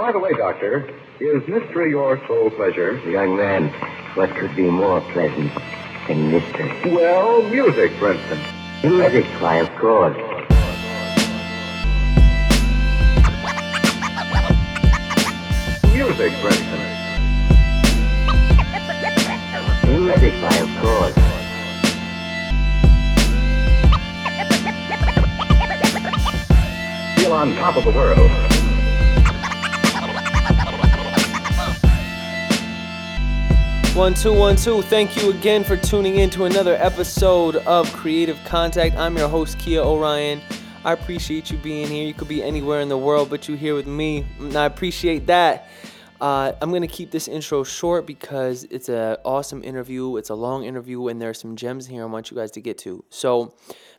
by the way, Doctor, is mystery your sole pleasure? Young man, what could be more pleasant than mystery? Well, music, for instance. Music, why, of course. Music, for instance. Music, why, of course. Feel on top of the world. One, two, one, two. Thank you again for tuning in to another episode of Creative Contact. I'm your host, Kia Orion. I appreciate you being here. You could be anywhere in the world, but you're here with me, and I appreciate that. Uh, I'm gonna keep this intro short because it's an awesome interview. It's a long interview, and there are some gems here I want you guys to get to. So,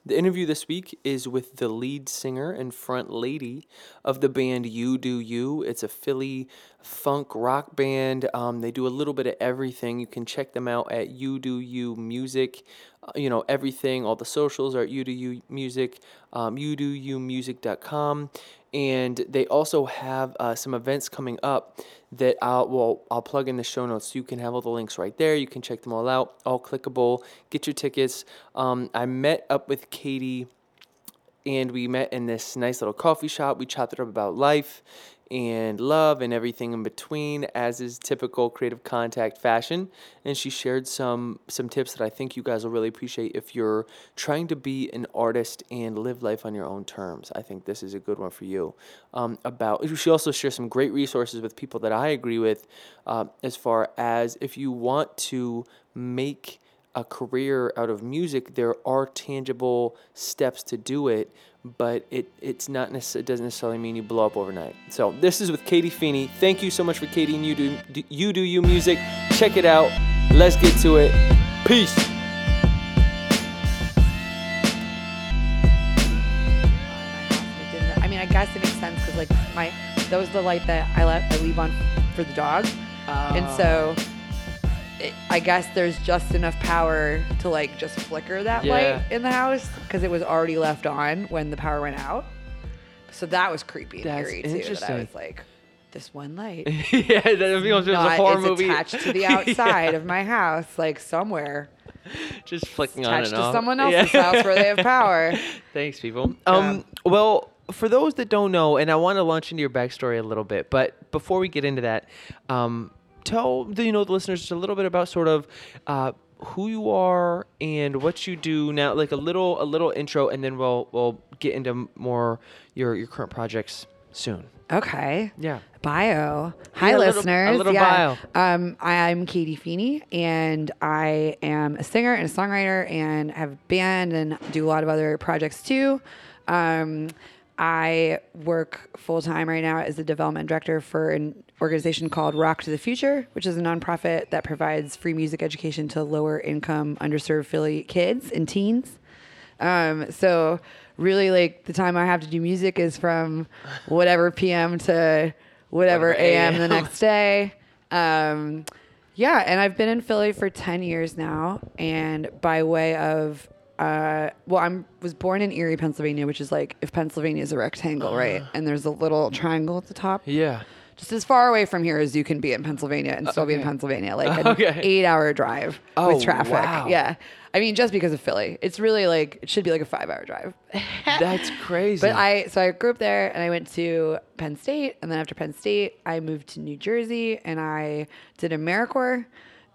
the interview this week is with the lead singer and front lady of the band You Do You. It's a Philly funk rock band. Um, they do a little bit of everything. You can check them out at You Do You Music. Uh, you know, everything, all the socials are at You Do You Music, um, YouDoYouMusic.com. And they also have uh, some events coming up that I'll well I'll plug in the show notes so you can have all the links right there. You can check them all out, all clickable. Get your tickets. Um, I met up with Katie, and we met in this nice little coffee shop. We chatted up about life and love and everything in between, as is typical creative contact fashion. And she shared some some tips that I think you guys will really appreciate if you're trying to be an artist and live life on your own terms. I think this is a good one for you. Um, about she also shares some great resources with people that I agree with, uh, as far as if you want to make a career out of music, there are tangible steps to do it, but it it's not necess- it doesn't necessarily mean you blow up overnight. So this is with Katie Feeney. Thank you so much for Katie and you do you do you music. Check it out. Let's get to it. Peace. I mean, I guess it makes sense because like my that was the light that I let I leave on for the dog, and so oh. It, I guess there's just enough power to like just flicker that Yeah. light in the house because it was already left on when the power went out. So that was creepy and That's eerie too. That I was like, this one light yeah, that feels was a horror is movie. attached to the outside of my house, like somewhere Just flicking on attached and to off. someone Yeah. else's house where they have power. Thanks, people. Um, well, for those that don't know, and I want to launch into your backstory a little bit, but before we get into that, um, tell the you know the listeners just a little bit about sort of uh, who you are and what you do now, like a little a little intro, and then we'll we'll get into more your your current projects soon. Okay. Yeah. Bio. Hi, Yeah, a little- a listeners. little yeah. Um, I'm Katie Feeney, and I am a singer and a songwriter, and have a band and do a lot of other projects too. Um, I work full time right now as a development director for an organization called Rock to the Future, which is a nonprofit that provides free music education to lower income, underserved Philly kids and teens. Um, so really like the time I have to do music is from whatever PM to whatever Whatever AM the next day. Um, yeah, and I've been in Philly for 10 years now. And by way of, uh, well, I'm was born in Erie, Pennsylvania, which is like if Pennsylvania is a rectangle, right? And there's a little triangle at the top Yeah. Just as far away from here as you can be in Pennsylvania and still be in. Pennsylvania, like an Okay. eight-hour drive Oh, with traffic. wow. Yeah, I mean, just because of Philly, it's really like it should be like a five-hour drive. That's crazy. But I so I grew up there and I went to Penn State, and then after Penn State, I moved to New Jersey and I did AmeriCorps,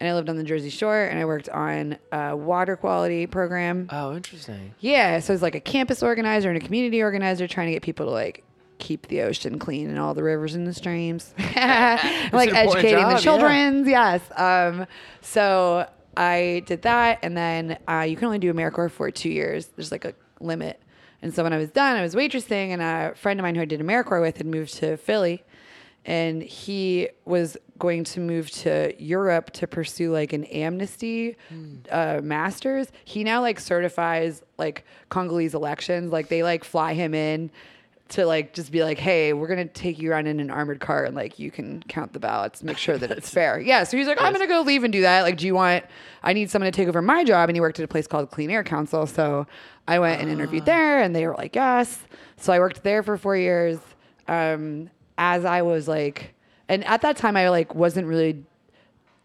and I lived on the Jersey Shore and I worked on a water quality program. oh, interesting. Yeah, so it's like a campus organizer and a community organizer trying to get people to like keep the ocean clean and all the rivers and the streams. like educating job, the yeah. children's, yes. Um, so I did that, and then uh, you can only do AmeriCorps for two years. There's like a limit. And so when I was done, I was waitressing, and a friend of mine who I did AmeriCorps with had moved to Philly, and he was going to move to Europe to pursue like an amnesty uh, masters. He now like certifies like Congolese elections. Like they like fly him in to like just be like, hey, we're gonna take you around in an armored car and like you can count the ballots, make sure that it's fair. Yeah. So he's like, I'm gonna go leave and do that. Like, do you want? I need someone to take over my job. And he worked at a place called Clean Air Council. So I went and interviewed there, and they were like, yes. So I worked there for four years. Um, as I was like, and at that time I like wasn't really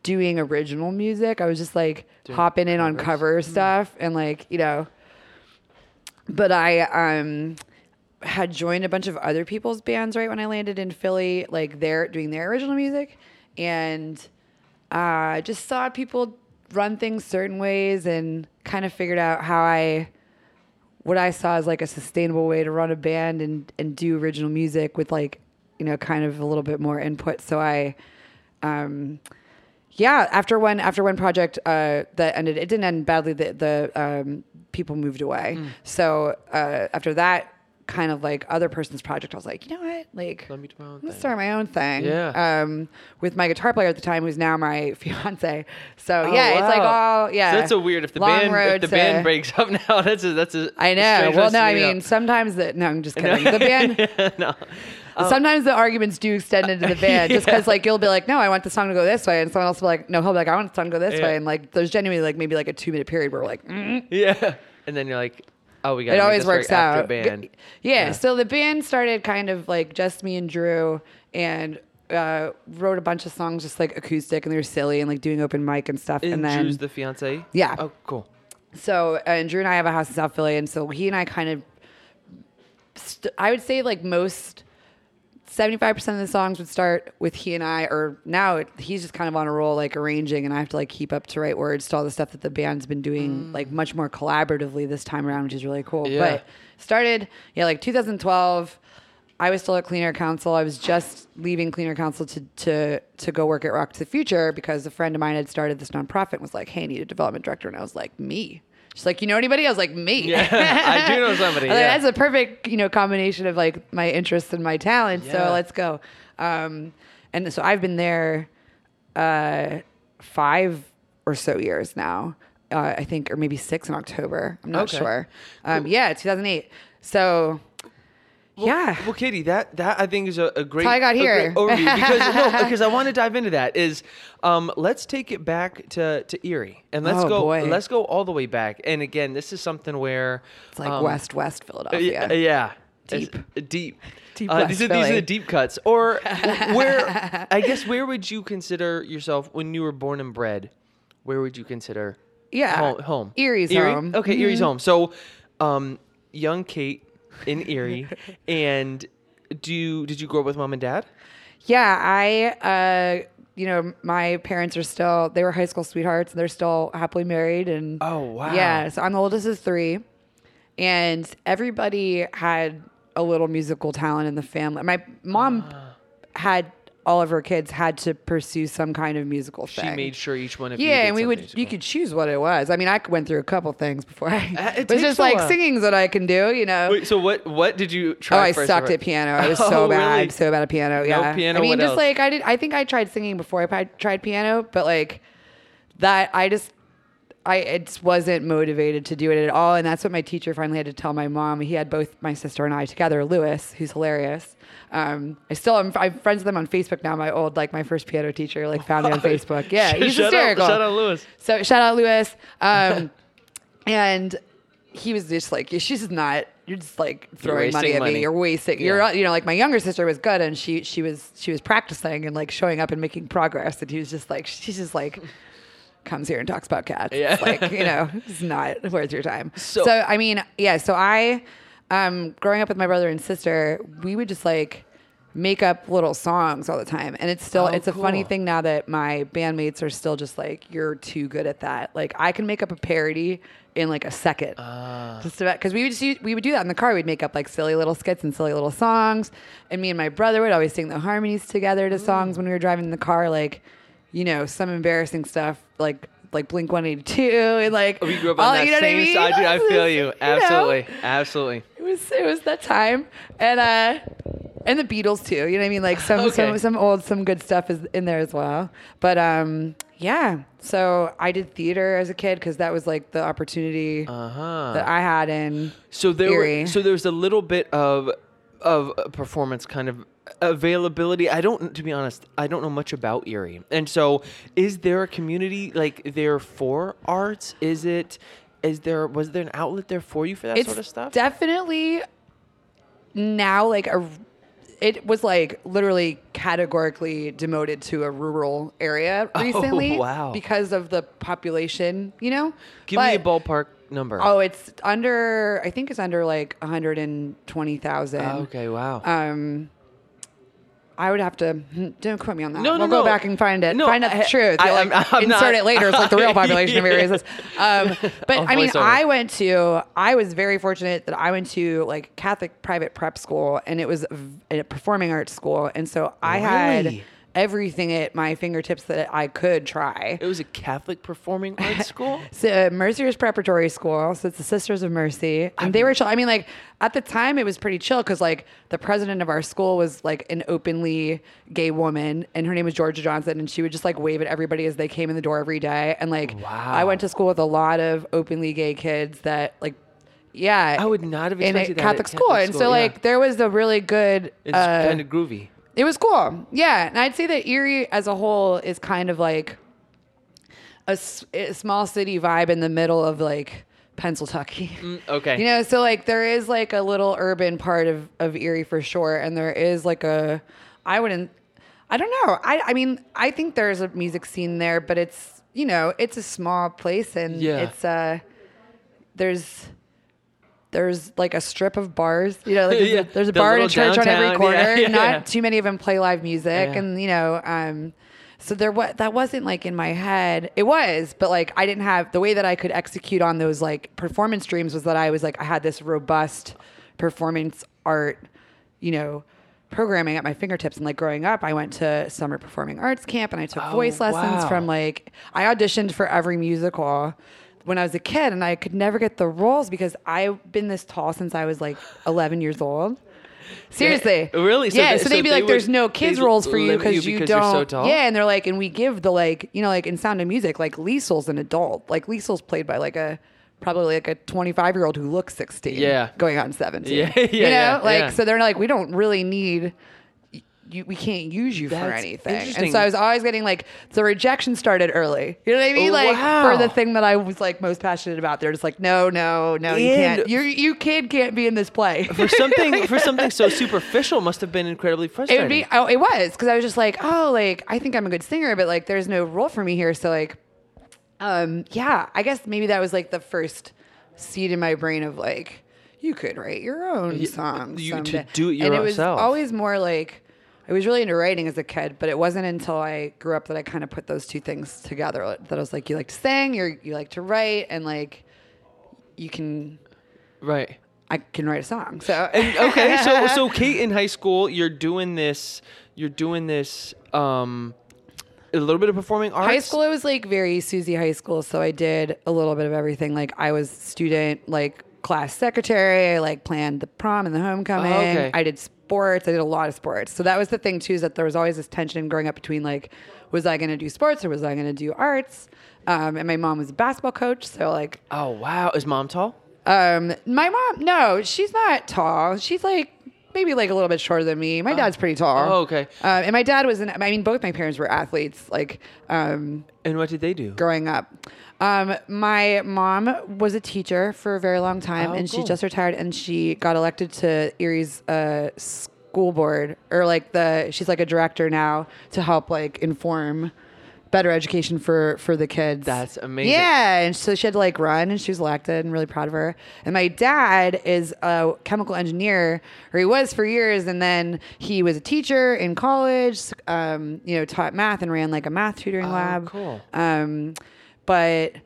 doing original music. I was just like Doing hopping in on cover stuff and like you know. But I um had joined a bunch of other people's bands right when I landed in Philly, like they're doing their original music, and uh, just saw people run things certain ways and kind of figured out how I what I saw as like a sustainable way to run a band and and do original music with like you know kind of a little bit more input. So I um yeah after one after one project uh that ended it didn't end badly the the um people moved away. So uh after that kind of like other person's project I was like, you know what? Like Let me do my own thing. start my own thing. Yeah. Um, with my guitar player at the time, who's now my fiance. So Oh, yeah, it's like wow. all yeah. So that's so weird. If the band if the to- band breaks up now, that's a that's a. I know. Well, no, I me, mean sometimes the no, I'm just kidding. The band. no. Sometimes the arguments do extend into the band, just because like you'll be like, no, I want the song to go this way, and someone else will be like, no, he'll be like, I want the song to go this Yeah. way, and like there's genuinely like maybe like a two minute period where we're like, mm. Yeah. And then you're like, oh, we got. it always works out. Band. Yeah, Yeah. So the band started kind of like just me and Drew, and uh, wrote a bunch of songs just like acoustic, and they were silly and like doing open mic and stuff. And, and then Drew's the fiance. Yeah. Oh, cool. So, uh, and Drew and I have a house in South Philly, and so he and I kind of, st- I would say like most, seventy-five percent of the songs would start with he and I, or now it, he's just kind of on a roll, like arranging, and I have to like keep up to write words to all the stuff that the band's been doing, mm. like much more collaboratively this time around, which is really cool. Yeah. But started, yeah, like 2012. I was still at Clean Air Council. I was just leaving Clean Air Council to to to go work at Rock to the Future because a friend of mine had started this nonprofit and was like, "Hey, I need a development director," and I was like, "Me." She's like, "You know anybody?" I was like, "Me." Yeah, I do know somebody, was like. That's a perfect you know combination of like my interests and my talent. Yeah. So let's go. Um, and so I've been there uh, five or so years now. Uh, I think, or maybe six in October. I'm not Okay. sure. Um, Yeah, 2008. So. Yeah. Well, Katie, that that I think is a, a great. how I got here. overview because no, because I want to dive into that. Is um, let's take it back to to Erie and let's Oh, go boy. let's go all the way back. And again, this is something where It's like um, West West uh, Philadelphia. Yeah, yeah. Deep. It's, uh, deep. Deep Uh, these, are, these are the deep cuts. Or where, I guess, where would you consider yourself when you were born and bred? Where would you consider Yeah. home? home? Erie's Erie? home. Okay, Erie's Mhm. home. So, um, young Kate in Erie. and do you, did you grow up with mom and dad? Yeah, I, uh, you know, my parents are still, they were high school sweethearts. and They're still happily married. And Oh, wow. Yeah. So I'm the oldest of three. And everybody had a little musical talent in the family. My mom Ah. had all of her kids had to pursue some kind of musical thing. She made sure each one of you. yeah, and we would something you could choose what it was. I mean, I went through a couple things before I. Uh, it was just like while. singing's what I can do, you know. Wait, so what? What did you try? Oh. I sucked at piano. I was Oh, so bad, really? so bad at piano. Yeah, piano, I mean, just else? like I did. I think I tried singing before I tried piano, but like that, I just, I it wasn't motivated to do it at all. And that's what my teacher finally had to tell my mom. He had both my sister and I together. Lewis, who's hilarious. Um, I still am. I'm friends with him on Facebook now. My old, like my first piano teacher, like found me on Facebook. Yeah, he's Shout out- hysterical. shout out Lewis. So shout out Lewis. Um, and he was just like, she's just not. You're just like throwing money at money. me. You're wasting. Yeah. You're you know like my younger sister was good and she she was she was practicing and like showing up and making progress and he was just like she's just like comes here and talks about cats. Yeah. It's like you know it's not worth your time. So- So, I mean yeah. So I um growing up with my brother and sister we would just like make up little songs all the time. And it's still Oh, it's a funny thing now that my bandmates are still just like you're too good at that. Like i can make up a parody in like a second. Ah. just about because we would just use, we would do that in the car. We'd make up like silly little skits and silly little songs. And me and my brother would always sing the harmonies together to songs when we were driving in the car like you know some embarrassing stuff like like blink 182 and like We grew up on all- that you know what I same mean? side. Dude, I feel you. know? Absolutely. Absolutely. it was it was that time and uh and the Beatles too. You know what I mean? Like some Okay. some some old some good stuff is in there as well. But um yeah. So I did theater as a kid because that was like the opportunity Uh huh. that I had in So there, Erie. were, so there was a little bit of of performance kind of availability. I don't, to be honest, I don't know much about Erie, and so is there a community like there for arts? Is it? Is there? Was there an outlet there for you for that it's sort of stuff? definitely now like a it was like literally categorically demoted to a rural area recently Oh, wow. because of the population, you know? Give me a ballpark number. Oh, it's under I think it's under like 120,000. Oh, okay, wow. Um I would have to hmm, don't quote me on that. No, no, we'll no. go back and find it. No, find out I- the truth. I- like, I'm- I'm insert not- it later. It's like the real population of Yeah. areas. Um, but I mean. I went to. I was very fortunate that I went to like Catholic private prep school, and it was a performing arts school, and so I had Really? Everything at my fingertips that I could try. it was a Catholic performing arts school. So uh, Mercyhurst Preparatory School, so it's the Sisters of Mercy, and they were chill. I mean, like at the time, it was pretty chill because like the president of our school was like an openly gay woman, and her name was Georgia Johnson, and she would just like wave at everybody as they came in the door every day. And like, Wow. I went to school with a lot of openly gay kids that like. Yeah, I would not have in a expected that at Catholic school, Catholic and so yeah. like there was a really good. It's uh, kind of groovy. It was cool. Yeah. And I'd say that Erie as a whole is kind of like a, s- a small city vibe in the middle of like Pennsylvania. Okay. You know, so like there is like a little urban part of, of Erie for sure. And there is like a, I wouldn't, I don't know. I, I mean, I think there's a music scene there, but it's, you know, it's a small place and Yeah. it's, uh, there's, there's like a strip of bars, you know, like there's, Yeah, a, there's a the bar and a church on every corner. yeah, yeah, Not too many of them play live music, and you know, um, so there what that wasn't like in my head. It was, but like I didn't have the way that I could execute on those like performance dreams was that I was like I had this robust performance art, you know. Programming at my fingertips, and like growing up, I went to summer performing arts camp, and I took Oh, voice lessons wow. from like I auditioned for every musical when I was a kid, and I could never get the roles because I've been this tall since I was like 11 years old. Seriously, Yeah, really? So yeah. they- So, so they'd be they like, "There's would- no kids roles for you you because you you're don't." so? Yeah, and they're like, and we give the like, you know, like in Sound of Music, like Liesel's an adult. Like Liesel's played by like a probably like a 25 year old who looks 16. Yeah. going on 17. Yeah, you yeah, know, yeah, like so they're like, we don't really need. You, we can't use you for That's anything. And interesting. so I was always getting like the rejection started early. You know what I mean? Like for the thing that I was like most passionate about. They're just like, no, no, no, you And- can't. You you kid can't be in this play. For something for something so superficial must have been incredibly frustrating. It frustrating. would be. Oh, it was because I was just like, oh, like I think I'm a good singer, but like there's no role for me here. So like, um, yeah, I guess maybe that was like the first seed in my brain of like, you could write your own Yeah, song. you- to someday. do it yourself. And it was yourself. always more like. I was really into writing as a kid, but it wasn't until I grew up that I kind of put those two things together. That I was like, you like to sing, you you like to write, and like you can right. I can write a song. So And okay, so so Kate in high school, you're doing this. You're doing this. Um, a little bit of performing arts. High school, I was like very Susie high school. So I did a little bit of everything. Like I was student, like class secretary. I like planned the prom and the homecoming. Oh, okay. I did sports. I did a lot of sports. So that was the thing too, is that there was always this tension growing up between like, was I going to do sports or was I going to do arts? Um, and my mom was a basketball coach. So like, Oh wow, is mom tall? um, my mom, no, she's not tall. She's like, maybe like a little bit shorter than me. My dad's pretty tall. Oh, okay. Uh, and my dad was an, I mean, both my parents were athletes. Like, um, And what did they do? growing up. Um, my mom was a teacher for a very long time, Oh, and cool. she just retired. And she got elected to Erie's uh, school board, or like the she's like a director now to help like inform better education for for the kids. That's amazing. Yeah, and so she had to like run, and she was elected, and really proud of her. And my dad is a chemical engineer, or he was for years, and then he was a teacher in college. Um, you know, taught math and ran like a math tutoring Oh, lab. cool. Um, but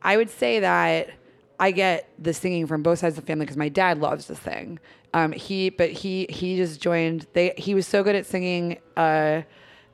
I would say that I get the singing from both sides of the family because my dad loves to sing. Um, he, but he he just joined. They he was so good at singing. Uh,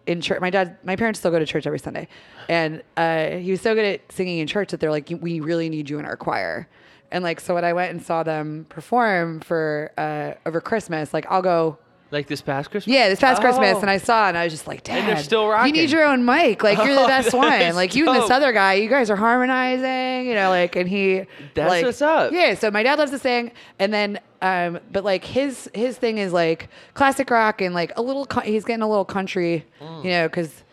in church, my dad, my parents still go to church every Sunday, and uh, he was so good at singing in church that they're like, "We really need you in our choir." And like, so when I went and saw them perform for uh, over Christmas, like I'll go Like this past Christmas? yeah, this past Christmas, Oh. and I saw, it and I was just like, Dad, And they're still rocking. you need your own mic. Like you're the Oh, best one. that's Like you and this other guy, you guys are harmonizing. You know, like, and he. That's like, what's up. Yeah. So my dad loves to sing, and then, um, but like his his thing is like classic rock and like a little. He's getting a little country, Mm. you know, because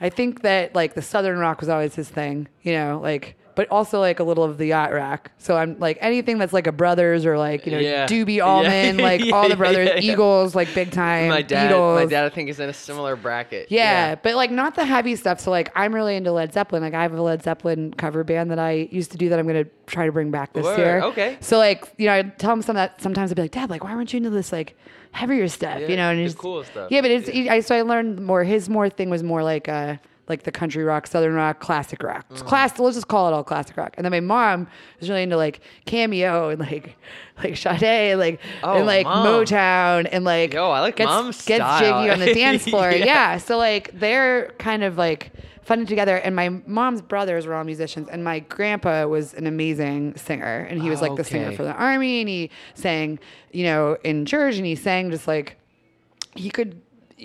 I think that like the southern rock was always his thing. You know, like but also like a little of the yacht rock. So I'm like anything that's like a brothers or like you know Yeah. Doobie Yeah. Allman, like Yeah, all the brothers, yeah, yeah. Eagles, like big time. my dad, my dad, I think is in a similar bracket. Yeah, but like not the heavy stuff. So like I'm really into Led Zeppelin. Like I have a Led Zeppelin cover band that I used to do that I'm gonna try to bring back this Word, year. okay. So like you know I tell him some that sometimes I'd be like Dad like why weren't you into this like heavier stuff Yeah, you know and he's- cool stuff. Yeah, but it's I so I learned more. His more thing was more like uh like the country rock, southern rock, classic rock. Mm. Class. Let's just call it all classic rock. And then my mom was really into like cameo and like like Sade and like Oh, and like Mom. Motown and like Yo, I like gets, Mom's gets style. jiggy on the dance floor. Yeah. yeah. So like they're kind of like fun together. And my mom's brothers were all musicians, and my grandpa was an amazing singer, and he was like the singer for the army, and he sang, you know, in church, and he sang just like he could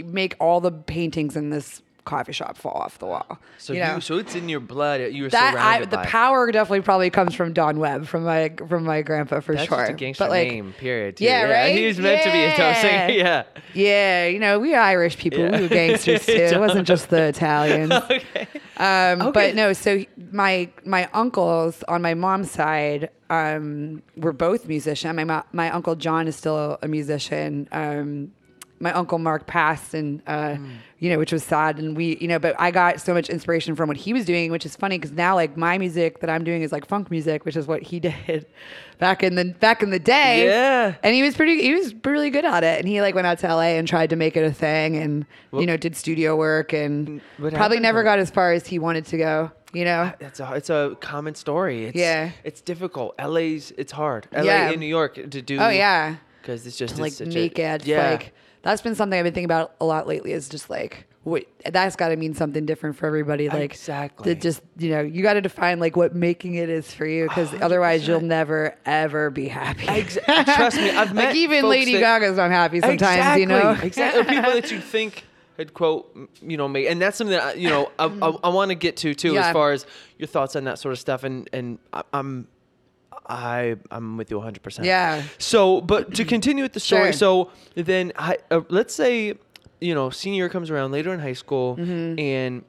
make all the paintings in this coffee shop fall off the wall. So you you, so it's in your blood. You were that I, surrounded the by. power definitely probably comes from Don Webb from my from my grandpa for That's sure. just a gangster but like, name. Period. too. Yeah, right? He was meant to be a dope singer. Yeah. Yeah. yeah, you know, we Irish people, Yeah. we were gangsters too. It wasn't just the Italians. okay. Um, Okay. But no, so my my uncles on my mom's side um, were both musicians. My my uncle John is still a musician. Um, my uncle Mark passed, and uh, Hmm. you know, which was sad. And we, you know, but I got so much inspiration from what he was doing, which is funny because now like my music that I'm doing is like funk music, which is what he did back in the back in the day. Yeah. And he was pretty, he was really good at it. And he like went out to LA and tried to make it a thing, and you know, did studio work, and What probably never got as far as he wanted to go. You know. That's a it's a common story. It's, Yeah. It's difficult. LA's it's hard. LA Yeah. in New York to do. Oh yeah. Because it's just To like it's such make a, it Yeah. like that's been something I've been thinking about a lot lately. Is just like what that's got to mean something different for everybody. Like Exactly. to just you know you got to define like what making it is for you because oh, otherwise you'll never ever be happy. Exactly. trust me, I've met like even Lady that- Gaga's not happy sometimes. exactly, You know. Exactly. Exactly. People that you think had quote, you know, me, and that's something that I, you know I, I, I want to get to too, Yeah. as far as your thoughts on that sort of stuff, and and I, I'm. I I'm with you 100. percent Yeah. So, but to continue with the story, Sure. so then I, uh, let's say, you know, senior year comes around later in high school, Mm-hmm. and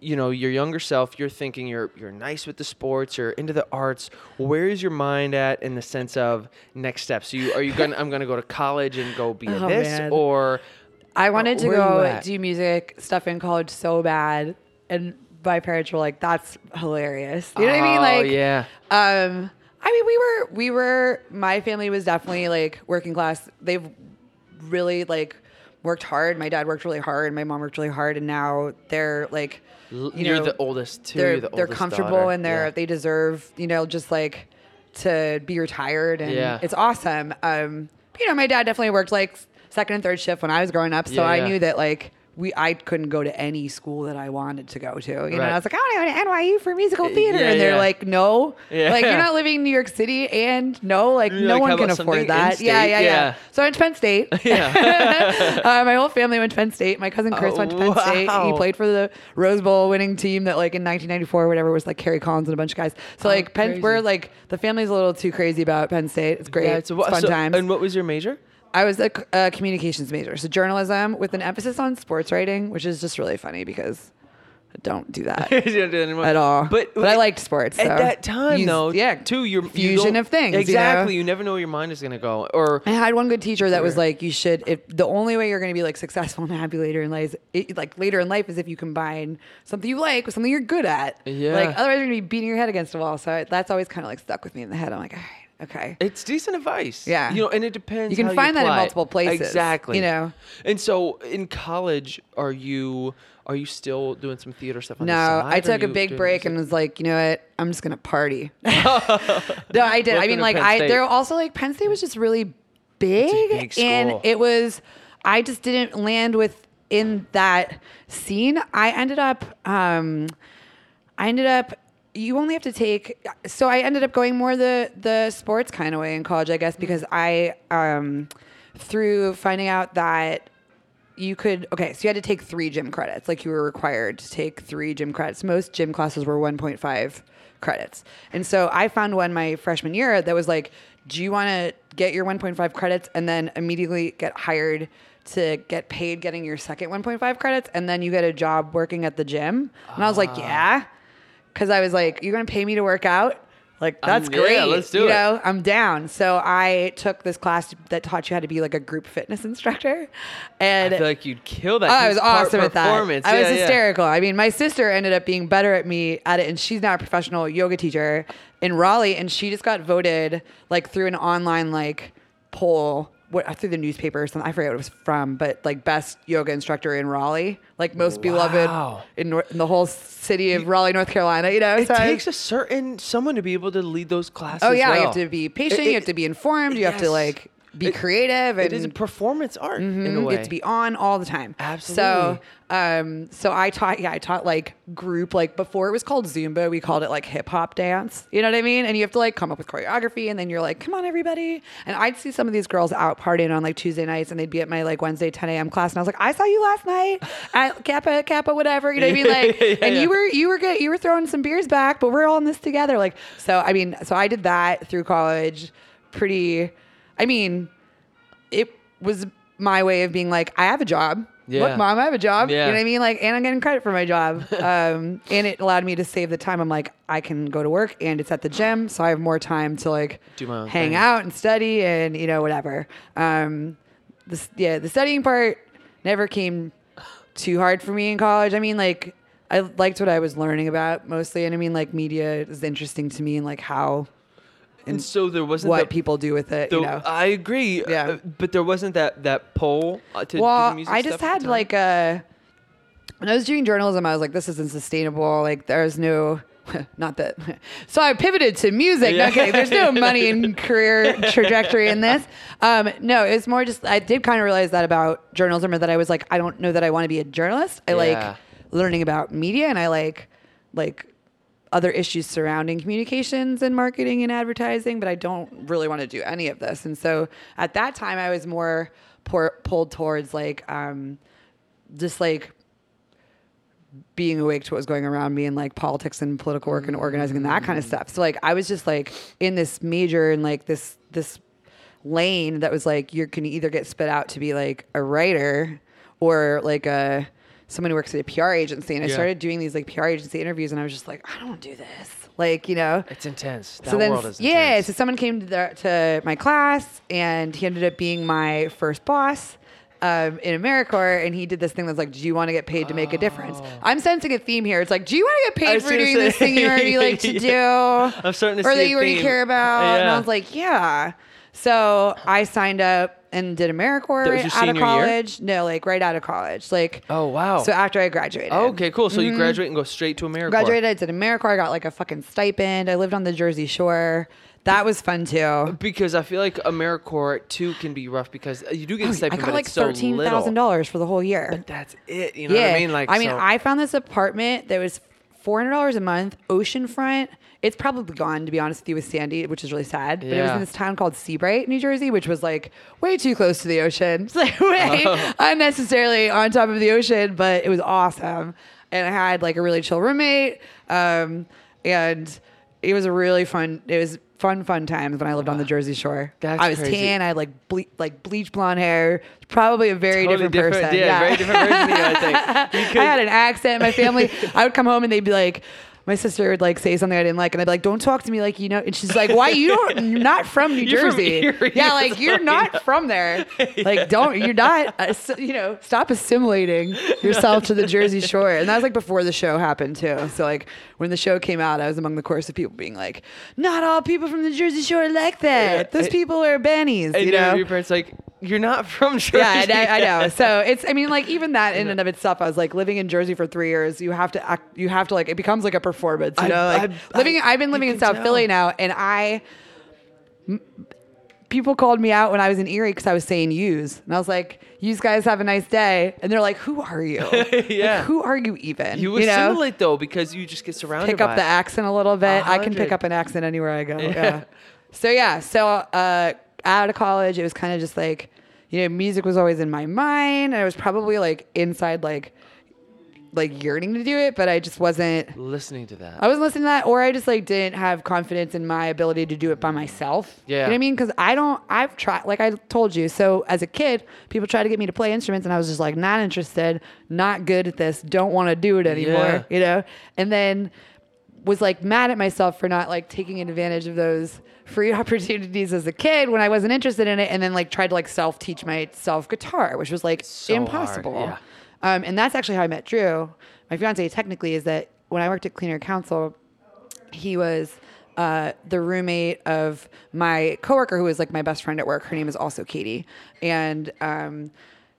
you know your younger self, you're thinking you're you're nice with the sports, you're into the arts. Where is your mind at in the sense of next steps? So you are you gonna I'm gonna go to college and go be a Oh, this man. or I wanted to where you go at? do music stuff in college so bad, and my parents were like, "That's hilarious." You know what I mean? Oh, Like, yeah. Um, I mean, we were we were my family was definitely like working class. They've really like worked hard. My dad worked really hard. My mom worked really hard, and now they're like, you you're know, the oldest too. they're the they're comfortable daughter. and they're Yeah. they deserve you know just like to be retired and Yeah. it's awesome. Um, you know, my dad definitely worked like second and third shift when I was growing up, so Yeah, I knew that like. We, I couldn't go to any school that I wanted to go to. You know, I was like, I want to go to NYU for musical theater, yeah, and they're yeah. like, no, Yeah. like you're not living in New York City, and no, like You're no like, one can afford that. Yeah, yeah, yeah. So I went to Penn State. Yeah. uh, my whole family went to Penn State. My cousin Chris Oh, went to Penn State. He played for the Rose Bowl winning team that like in 1994 or whatever was like Kerry Collins and a bunch of guys. So like Penn, Oh, crazy. we're like the family's a little too crazy about Penn State. It's great. Yeah, it's, what- fun so- times. And what was your major? I was a communications major, so journalism with an emphasis on sports writing, which is just really funny because I don't do that You don't do it anymore. at all. But but I liked sports at so. that time You- though. Yeah, too. You're you fusion of things. you know? Exactly. You, never know where your mind is gonna go. Or I had one good teacher that was like, you should. If the only way you're going to be like successful and happy later in life, it, like later in life, is if you combine something you like with something you're good at. Yeah. Like otherwise, you're going to be beating your head against a wall. So I, that's always kind of like stuck with me in the head. I'm like, all right, okay. It's decent advice. Yeah. You know, and it depends. You can find that in multiple places, Exactly. you know? And so in college, are you are you still doing some theater stuff on no, the side? I took a big break and music? was like, you know what? I'm just to party. no, I did. I mean, like, I there also like Penn State was just really big, big and it was. I just didn't land with in that scene. I ended up. um I ended up. You only have to take. So I ended up going more the the sports kind of way in college, I guess, because I um through finding out that you could okay so you had to take three gym credits like you were required to take three gym credits. Most gym classes were 1.5 credits. And so i found one my freshman year that was like do you want to get your 1.5 credits and then immediately get hired to get paid getting your second 1.5 credits? And then you get a job working at the gym. And i was like yeah because I was like, "You're gonna pay me to work out." Like that's Um, yeah, great. let's do you it. know, I'm down. So I took this class that taught you how to be like a group fitness instructor, and I feel like you'd kill that. Oh, I was awesome at that. performance. I was Yeah, yeah. hysterical. I mean, my sister ended up being better at me at it, and she's now a professional yoga teacher in Raleigh, and she just got voted like through an online like poll. What, through the newspaper or something. I forget what it was from, but like best yoga instructor in Raleigh, like most Wow. beloved in, Nor- in the whole city of Raleigh, North Carolina. You know, It So takes a certain someone to be able to lead those classes. oh yeah, you have to be patient. It- you have to be informed. You have to like be It- creative. It and is a performance art in a Mhm, way. You have to be on all the time. Absolutely. So, um, so I taught, yeah, I taught like group, like before it was called Zumba, we called it like hip hop dance. You know what I mean? And you have to like come up with choreography, and then you're like, come on, everybody. And I'd see some of these girls out partying on like Tuesday nights, and they'd be at my like Wednesday 10 a.m. class, and I was like, I saw you last night at Kappa, Kappa, whatever. You know what I mean? Like, Yeah, and yeah. you were you were good, you were throwing some beers back, but we're all in this together. Like, so I mean, so I did that through college. Pretty, I mean it was my way of being like, I have a job. Yeah. Look, mom, I have a job. Yeah. You know what I mean? Like, and I'm getting credit for my job. um, and it allowed me to save the time. I'm like, I can go to work and it's at the gym, so I have more time to like Do my hang thing. out and study and you know whatever. Um, this yeah, the studying part never came too hard for me in college. I mean, like I liked what I was learning about mostly, and I mean, like media is interesting to me and like how and so there wasn't what that, people do with it. the- you know, I agree. Yeah. uh, but there wasn't that that poll uh, to do the well, I just had like a when I was doing journalism, I was like, this isn't sustainable. Like, there's no, not that. So I pivoted to music. Yeah. Kidding. There's no money and career trajectory in this. Um, no, was more just I did kind of realize that about journalism, or that I was like, I don't know that I want to be a journalist. I Yeah. like learning about media, and I like like other issues surrounding communications and marketing and advertising, but I don't really want to do any of this. And so at that time, I was more pour, pulled towards like um, just like being awake to what was going around me and like politics and political work and organizing and that kind of stuff. So like I was just like in this major and like this this lane that was like you can either get spit out to be like a writer or like a someone who works at a PR agency. And I Yeah. started doing these like PR agency interviews and I was just like, I don't want to do this. Like, you know, it's intense. That so then, world is yeah, intense. so someone came to, the, to my class and he ended up being my first boss um, in AmeriCorps. And he did this thing that's like, do you want to get paid to make a difference? I'm sensing a theme here. It's like, do you want to get Oh. Paid for doing this thing you already like to do? I'm starting to or that you already theme. care about? And I was like, yeah. So I signed up and did AmeriCorps your out of senior year? college. No, like right out of college. Like, Oh, wow. So after I graduated. Oh, okay, cool. So you graduate and go straight to America. Mm-hmm. Graduated, I did AmeriCorps. I got like a fucking stipend. I lived on the Jersey Shore. That was fun too. Because I feel like AmeriCorps too can be rough because uh, you do get a stipend. I got but like it's so thirteen thousand little. dollars for the whole year. But that's it. You know yeah, what I mean? Like, I mean, so- I found this apartment that was four hundred dollars a month, oceanfront. It's probably gone to be honest with you with Sandy, which is really sad. But it was Yeah. in this town called Sea Bright, New Jersey, which was like way too close to the ocean. It's like way unnecessarily on top of the ocean, but it was awesome. And I had like a really chill roommate, um, and it was a really fun. It was fun, fun times when I lived on the Jersey Shore. That's I was crazy. tan. I had like ble- like bleach blonde hair. Probably a very Totally different, person. Yeah, very different you, I think. I had an accent. My family, I would come home and they'd be like, my sister would like say something I didn't like, and I'd be like, "Don't talk to me like you know." And she's like, "Why you don't? You're not from New You're from Jersey. Erie. yeah, like you're not from there. Like don't you're not. Uh, you know, stop assimilating yourself to the Jersey Shore." And that was like before the show happened too. So like when the show came out, I was among the chorus of people being like, "Not all people from the Jersey Shore like that. Those people are bennies." and You know, your parents like, you're not from Jersey. yeah, I, I know. So it's, I mean, like even that in and of itself, I was like living in Jersey for three years. You have to act, you have to like, it becomes like a performance. You I- know, like I- living. I've been living in South tell. Philly now, and I. m- People called me out when I was in Erie because I was saying "use," and I was like, "Use guys have a nice day," and they're like, "Who are you? Yeah. Like, who are you even?" You know? assimilate though because you just get surrounded. pick up the accent a little bit. I can pick up an accent anywhere I go. Yeah. Yeah. So yeah, so uh, out of college, it was kind of just like, you know, music was always in my mind. And I was probably like inside, like, like yearning to do it, but I just wasn't. listening to that. I wasn't listening to that, or I just like didn't have confidence in my ability to do it by myself. Yeah, you know what I mean? Because I don't. I've tried, like I told you. So as a kid, people tried to get me to play instruments, and I was just like not interested, not good at this, don't want to do it anymore. Yeah. You know, and then was like mad at myself for not like taking advantage of those free opportunities as a kid when I wasn't interested in it, and then like tried to like self teach myself guitar, which was like So hard, impossible. yeah. Um, and that's actually how I met Drew, my fiance. Technically, is that when I worked at Clean Air Council, he was uh, the roommate of my coworker who was like my best friend at work. Her name is also Katie, and um,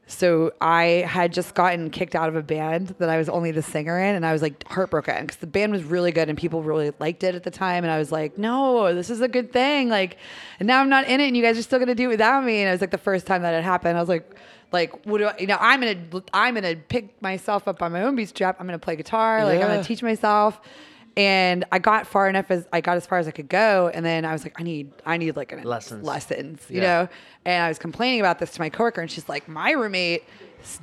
so I had just gotten kicked out of a band that I was only the singer in, and I was like heartbroken because the band was really good and people really liked it at the time, and I was like, no, this is a good thing. Like, and now I'm not in it, and you guys are still gonna do it without me. And it was like the first time that it happened. I was like. Like, what do I, you know, I'm gonna, I'm gonna pick myself up on my own bootstrap. I'm gonna play guitar. Like, I'm gonna teach myself and I got far enough as I got as far as I could go, and then I was like, I need, I need like an Lessons. lessons, you Yeah. know. And I was complaining about this to my coworker, and she's like, my roommate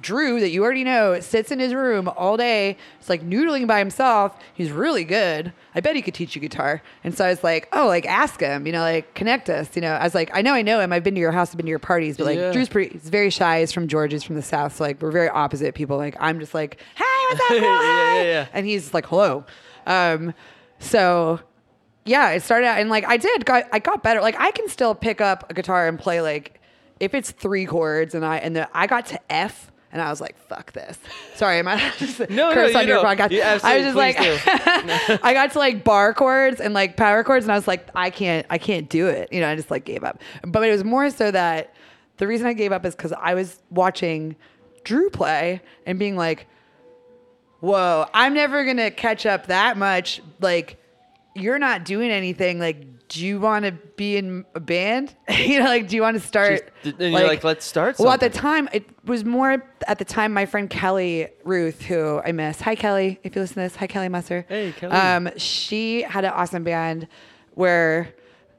Drew, that you already know, sits in his room all day. It's like noodling by himself. He's really good. I bet he could teach you guitar. And so I was like, oh, like ask him, you know, like connect us. You know, I was like, I know, I know him. I've been to your house, I've been to your parties, but like Yeah. Drew's pretty. He's very shy. He's from Georgia. He's from the south. So like we're very opposite people. Like I'm just like, hey, what's up? Yeah, yeah, yeah. And he's like, hello. Um, so yeah, it started out and like I did got I got better. Like I can still pick up a guitar and play like if it's three chords and I and the, I got to F and I was like, fuck this. Sorry, am I just No, no, curse you your know. podcast? You I was just like I got to like bar chords and like power chords and I was like, I can't I can't do it. You know, I just like gave up. But it was more so that the reason I gave up is because I was watching Drew play and being like, whoa, I'm never gonna catch up that much. Like, you're not doing anything. Like, do you want to be in a band? you know, like, do you want to start? Just- and you're like, "Let's start Well, at the time, it was more at the time. My friend Kelly Ruth, who I miss. Hi, Kelly. If you listen to this, hi, Kelly Musser. Hey, Kelly. Um, she had an awesome band where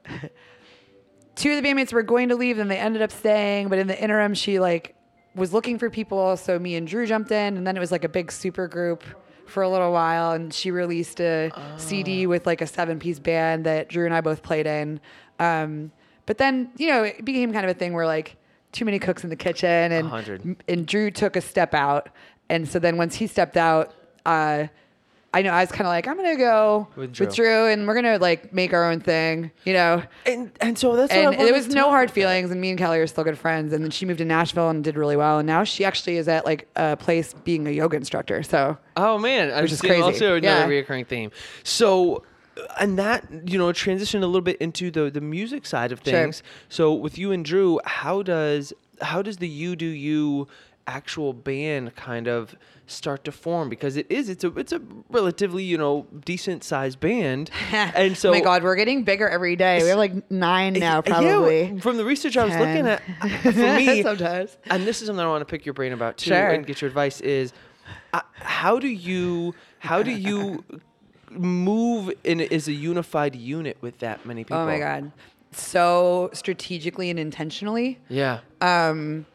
two of the bandmates were going to leave and they ended up staying but in the interim she like was looking for people so me and drew jumped in and then it was like a big super group for a little while and she released a cd with like a seven piece band that drew and i both played in. Um, but then you know it became kind of a thing where like too many cooks in the kitchen and and drew took a step out and so then once he stepped out uh, I know I was kind of like I'm gonna go With with Drew. Drew. and we're gonna like make our own thing, you know And and so that's and what I was no hard feelings and me and kelly are still good friends and then she moved to nashville and did really well and now she actually is at like a place being a yoga instructor so Oh man, I'm Which is crazy. also another Yeah. recurring theme. So, and that you know transitioned a little bit into the the music side of Sure. things. So with you and Drew, how does how does the you do you actual band kind of start to form because it is it's a it's a relatively you know decent sized band and so oh my god we're getting bigger every day we have like nine now Yeah, probably from the research I was looking at, for me, Sometimes. and this is something I want to pick your brain about too, Sure. and get your advice. Is uh, how do you how do you move in as a unified unit with that many people? oh my god so strategically and intentionally Yeah. um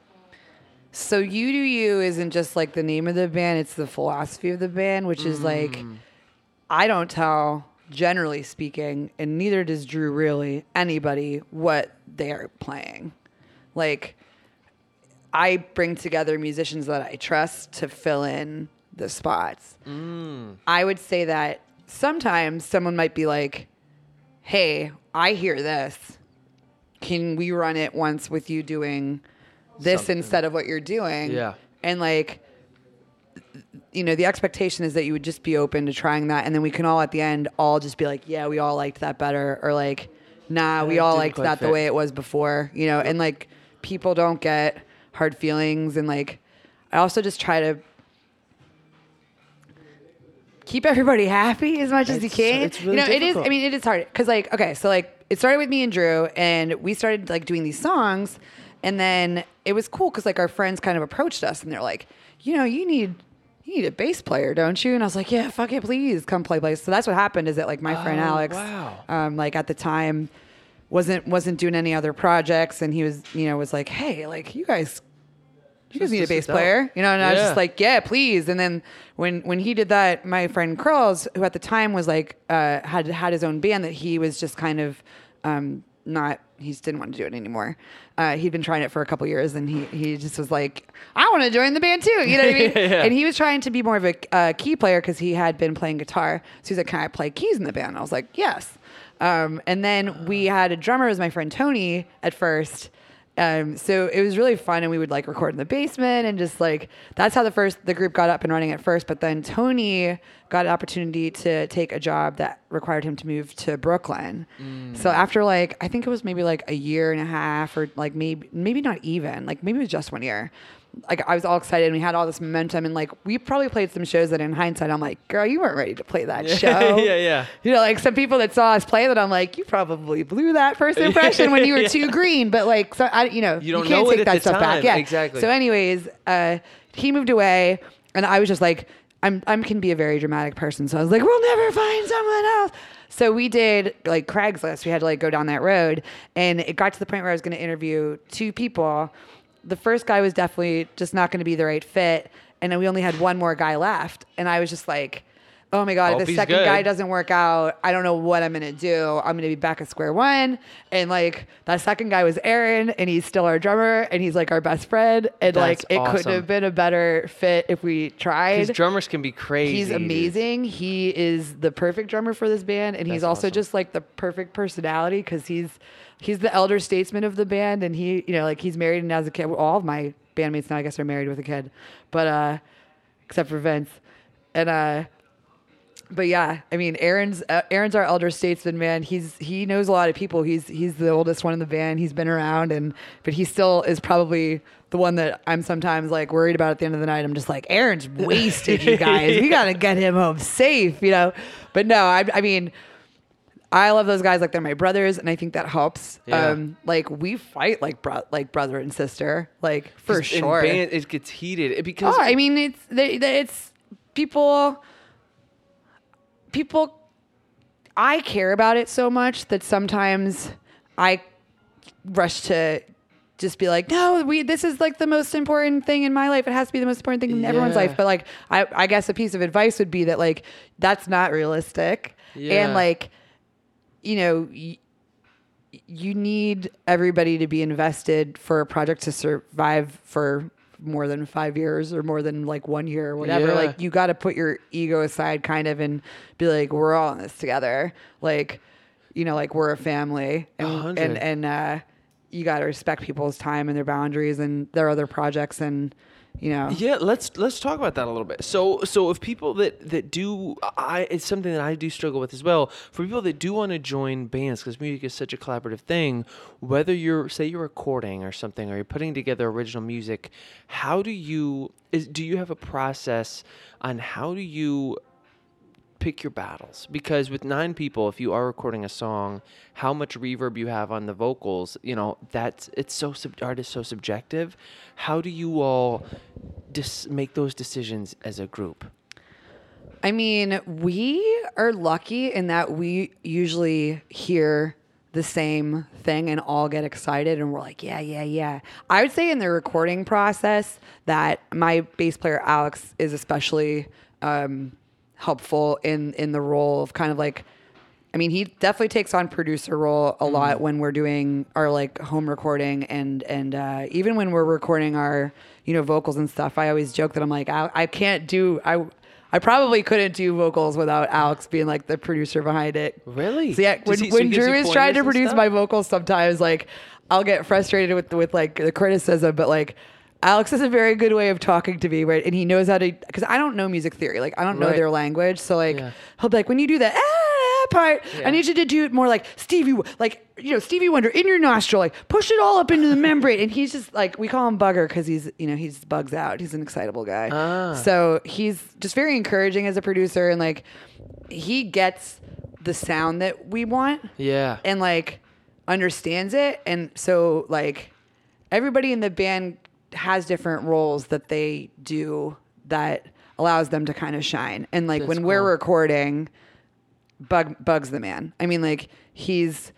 so you do you isn't just like the name of the band it's the philosophy of the band which is like Mm. i don't tell generally speaking and neither does drew really anybody what they're playing like i bring together musicians that i trust to fill in the spots Mm. i would say that sometimes someone might be like hey i hear this can we run it once with you doing this Something. instead of what you're doing. Yeah. and like you know the expectation is that you would just be open to trying that and then we can all at the end all just be like yeah we all liked that better or like nah we all liked that the way it was before you know? And like people don't get hard feelings and like i also just try to keep everybody happy as much as you can. it's really you know it is i mean it is hard because like okay so like it started with me and drew and we started like doing these songs and then it was cool because like our friends kind of approached us and they're like you know you need you need a bass player don't you? And i was like yeah fuck it please come play bass. So that's what happened is that like my friend Oh, alex wow. um, like at the time wasn't wasn't doing any other projects and he was you know was like hey like you guys you guys need a bass player? you know and i was just like yeah please. And then when when he did that my friend curls who at the time was like uh had had his own band that he was just kind of um not he just didn't want to do it anymore. Uh, he'd been trying it for a couple years, and he he just was like, I want to join the band too. You know what I mean? Yeah. And he was trying to be more of a uh, key player because he had been playing guitar. So he's like, Can I play keys in the band? I was like, Yes. Um, and then we had a drummer, it was my friend Tony at first. Um, so it was really fun, and we would like record in the basement, and just like that's how the first the group got up and running at first. But then Tony got an opportunity to take a job that required him to move to Brooklyn. So after like I think it was maybe like a year and a half, or like maybe maybe not even like maybe it was just one year. Like I was all excited, and we had all this momentum, and like we probably played some shows that in hindsight I'm like, girl, you weren't ready to play that show. Yeah, yeah. You know, like some people that saw us play that I'm like, you probably blew that first impression when you were Yeah. too green. But like, so I, you know, You don't can't know take that stuff time. back. Yeah, Exactly. So, anyways, uh, he moved away, and I was just like, I'm, I'm can be a very dramatic person, so I was like, we'll never find someone else. So we did like Craigslist. We had to like go down that road, and it got to the point where I was going to interview two people. The first guy was definitely just not going to be the right fit, and then we only had one more guy left, and I was just like. Oh my god! Hope if the he's second good. guy doesn't work out, I don't know what I'm gonna do. I'm gonna be back at square one. And like that second guy was Aaron, and he's still our drummer, and he's like our best friend. And like it awesome. couldn't have been a better fit if we tried. Because drummers can be crazy. He's amazing. He is the perfect drummer for this band, and he's also awesome. just like the perfect personality because he's he's the elder statesman of the band, and he you know like he's married and has a kid. All of my bandmates now I guess are married with a kid, but uh, except for Vince, and uh. But yeah, I mean, Aaron's uh, Aaron's our elder statesman, man. He's he knows a lot of people. He's he's the oldest one in the band. He's been around, and but he still is probably the one that I'm sometimes like worried about at the end of the night. I'm just like, Aaron's wasted, you guys. We gotta get him home safe, you know. But no, I, I mean, I love those guys like they're my brothers, and I think that helps. Yeah. Um, like we fight like bro- like brother and sister, like for sure. band, it gets heated because Oh, I mean, it's they, they, it's people. People, I care about it so much that sometimes I rush to just be like, no, we. This is like the most important thing in my life. It has to be the most important thing in everyone's life. But like, I, I guess a piece of advice would be that like that's not realistic, Yeah. and like, you know. Y- you need everybody to be invested for a project to survive for more than five years or more than like one year or whatever. Yeah. Like you got to put your ego aside, kind of, and be like, we're all in this together. Like, you know, like we're a family, and hundred. and and uh, you got to respect people's time and their boundaries and their other projects, and you know, Yeah, let's let's talk about that a little bit. So so if people that that do I it's something that I do struggle with as well. For people that do want to join bands cuz music is such a collaborative thing, whether you're say you're recording or something or you're putting together original music, how do you is do you have a process on how do you pick your battles. Because with nine people if you are recording a song how much reverb you have on the vocals you know that's it's so sub- art is so subjective. How do you all dis- make those decisions as a group? I mean, we are lucky in that we usually hear the same thing and all get excited and we're like, yeah, yeah, yeah. I would say in the recording process that my bass player Alex is especially um, helpful in in the role of kind of like I mean, he definitely takes on producer role a lot when we're doing our like home recording and and uh, even when we're recording our you know vocals and stuff. I always joke that I'm like I, I can't do I I probably couldn't do vocals without Alex being like the producer behind it. Really? So yeah, when, he- when gives Drew is trying to produce stuff? my vocals, sometimes like I'll get frustrated with with like the criticism, but like. Alex has a very good way of talking to me, right? And he knows how to, because I don't know music theory. Like, I don't know Right. their language. So, like, Yeah. he'll be like, when you do that ah, part, Yeah. I need you to do it more like Stevie, like, you know, Stevie Wonder in your nostril, like, push it all up into the membrane. And he's just like, we call him Bugger because he's, you know, he just bugs out. He's an excitable guy. Ah. So he's just very encouraging as a producer. And like, he gets the sound that we want yeah and like understands it and so like everybody in the band has different roles that they do that allows them to kind of shine. And like That's when we're cool. recording bug bugs the man. I mean like he's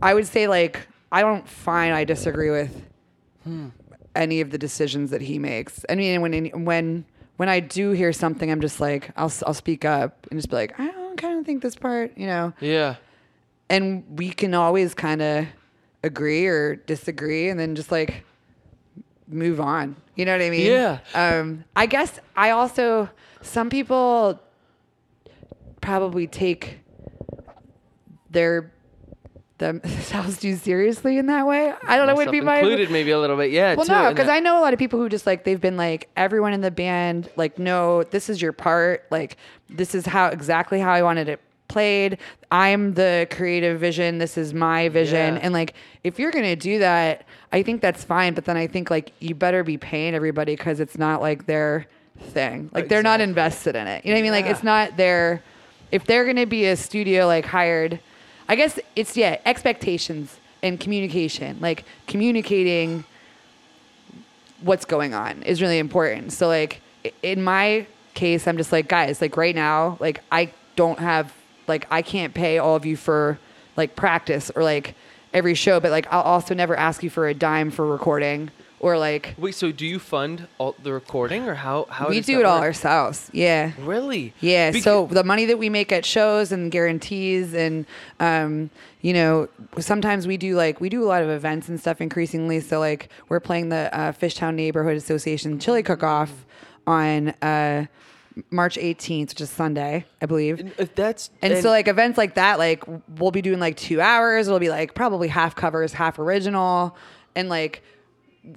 i would say like i don't find i disagree with hmm. any of the decisions that he makes. I mean when when when i do hear something i'm just like i'll, I'll speak up and just be like i don't kind of think this part you know? Yeah. And we can always kind of agree or disagree, and then just like move on. You know what I mean? Yeah. Um, I guess I also some people probably take their themselves too seriously in that way. I don't know. Would be my included maybe a little bit. Yeah. well, too, no, because I know a lot of people who just like they've been like everyone in the band like no, this is your part. Like this is how exactly how I wanted it played. I'm the creative vision. This is my vision. Yeah. And like if you're gonna do that, I think that's fine. But then I think like you better be paying everybody because it's not like their thing. Like they're not invested in it. You know what I mean? Like Yeah. it's not their. If they're gonna be a studio like hired, I guess it's yeah expectations and communication. Like communicating what's going on is really important. So like in my case, I'm just like, guys, like right now, like I don't have like I can't pay all of you for like practice or like every show, but like I'll also never ask you for a dime for recording or like Wait, so do you fund all the recording or how? how we do it all work? ourselves. Yeah. Really? Yeah. So the money that we make at shows and guarantees and um, you know, sometimes we do like we do a lot of events and stuff increasingly. So like we're playing the uh, Fishtown Neighborhood Association Chili Cook Off on uh, March 18th, which is Sunday, I believe. if that's And, so like events like that, like we'll be doing like two hours. It'll be like probably half covers, half original, and like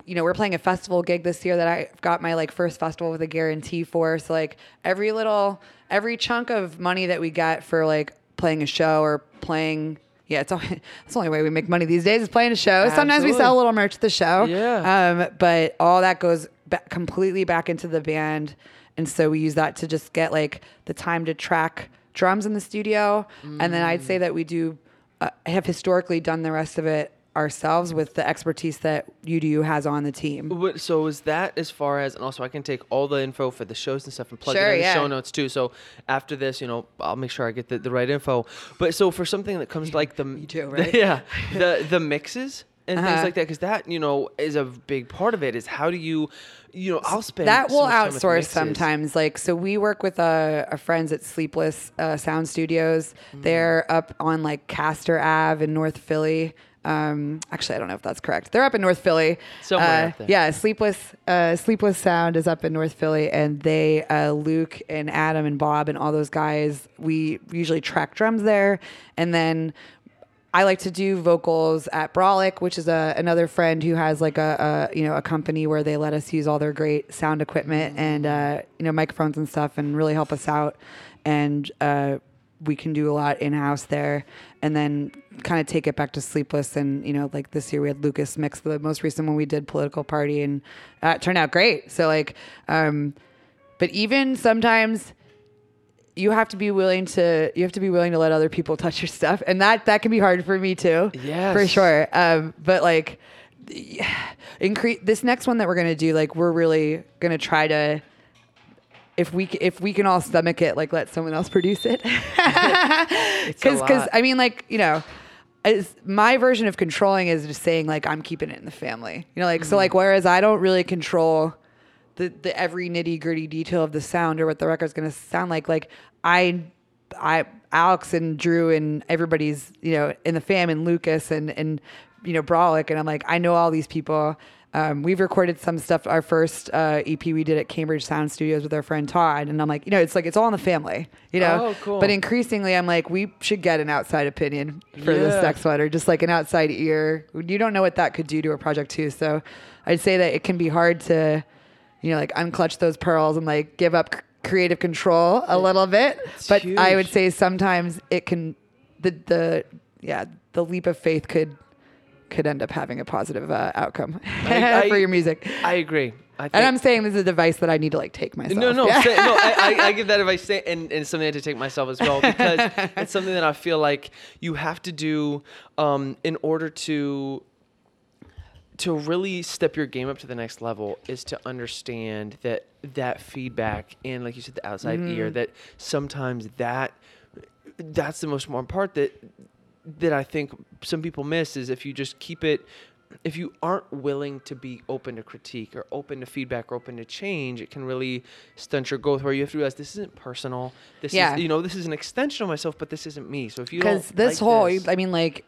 you know we're playing a festival gig this year that I got my like first festival with a guarantee for. So like every little every chunk of money that we get for like playing a show or playing. Yeah, it's, only, it's the only way we make money these days is playing a show. Sometimes we sell a little merch at the show. Yeah. Um, but all that goes ba- completely back into the band, and so we use that to just get like the time to track drums in the studio, and then I'd say that we do uh, have historically done the rest of it ourselves with the expertise that UDU has on the team. So is that as far as, and also I can take all the info for the shows and stuff and plug Sure, it in yeah. the show notes too. So after this, you know, I'll make sure I get the, the right info. But so for something that comes like the, do, right? yeah, the the mixes and things Uh-huh. like that, because that you know is a big part of it. Is how do you, you know, I'll spend that will outsource sometimes. Like so we work with uh, a friends at sleepless uh, sound studios. Mm. they're up on like castor ave in north philly. Um, actually i don't know if that's correct. They're up in north philly. Somewhere Uh, yeah sleepless uh, sleepless sound is up in north philly and they uh, luke and adam and bob and all those guys we usually track drums there. And then I like to do vocals at Brolic, which is a, another friend who has like a, a you know a company where they let us use all their great sound equipment and uh, you know microphones and stuff and really help us out. And uh, we can do a lot in house there, and then kind of take it back to Sleepless. And you know, like this year we had Lucas mix the most recent one we did, Political Party, and uh, it turned out great. So like, um, but even sometimes you have to be willing to you have to be willing to let other people touch your stuff. And that that can be hard for me too Yes. for sure. Um but like increase this next one that we're gonna do like we're really gonna try to if we if we can all stomach it like let someone else produce it. Because because i mean like you know as my version of controlling is just saying like i'm keeping it in the family. You know like so like whereas i don't really control the, the every nitty gritty detail of the sound or what the record's going to sound like. Like I, I, Alex and Drew and everybody's, you know, in the fam and Lucas and, and, you know, Brolic. And I'm like, I know all these people. Um, we've recorded some stuff. Our first uh, EP we did at Cambridge Sound Studios with our friend Todd, and I'm like, you know, it's like it's all in the family, you know. Oh, cool. But increasingly, I'm like, we should get an outside opinion for this next one, or just like an outside ear. You don't know what that could do to a project too. So, I'd say that it can be hard to you know, like unclutch those pearls and like give up c- creative control a little bit. but I would say sometimes it can, the the yeah, the leap of faith could could end up having a positive uh, outcome I- I- for your music. I agree. I think, and I'm saying this is a device that I need to like take myself. No, no, Yeah. say, no. I, I, I give that advice, say, and, and something I had to take myself as well because it's something that I feel like you have to do um, in order to to really step your game up to the next level is to understand that that feedback and like you said the outside mm. ear that sometimes that that's the most important part that that I think some people miss is if you just keep it if you aren't willing to be open to critique or open to feedback or open to change, it can really stunt your growth. Where you have to realize this isn't personal. This Yeah. is you know this is an extension of myself, but this isn't me. So if you Because this like whole, this- I mean, like,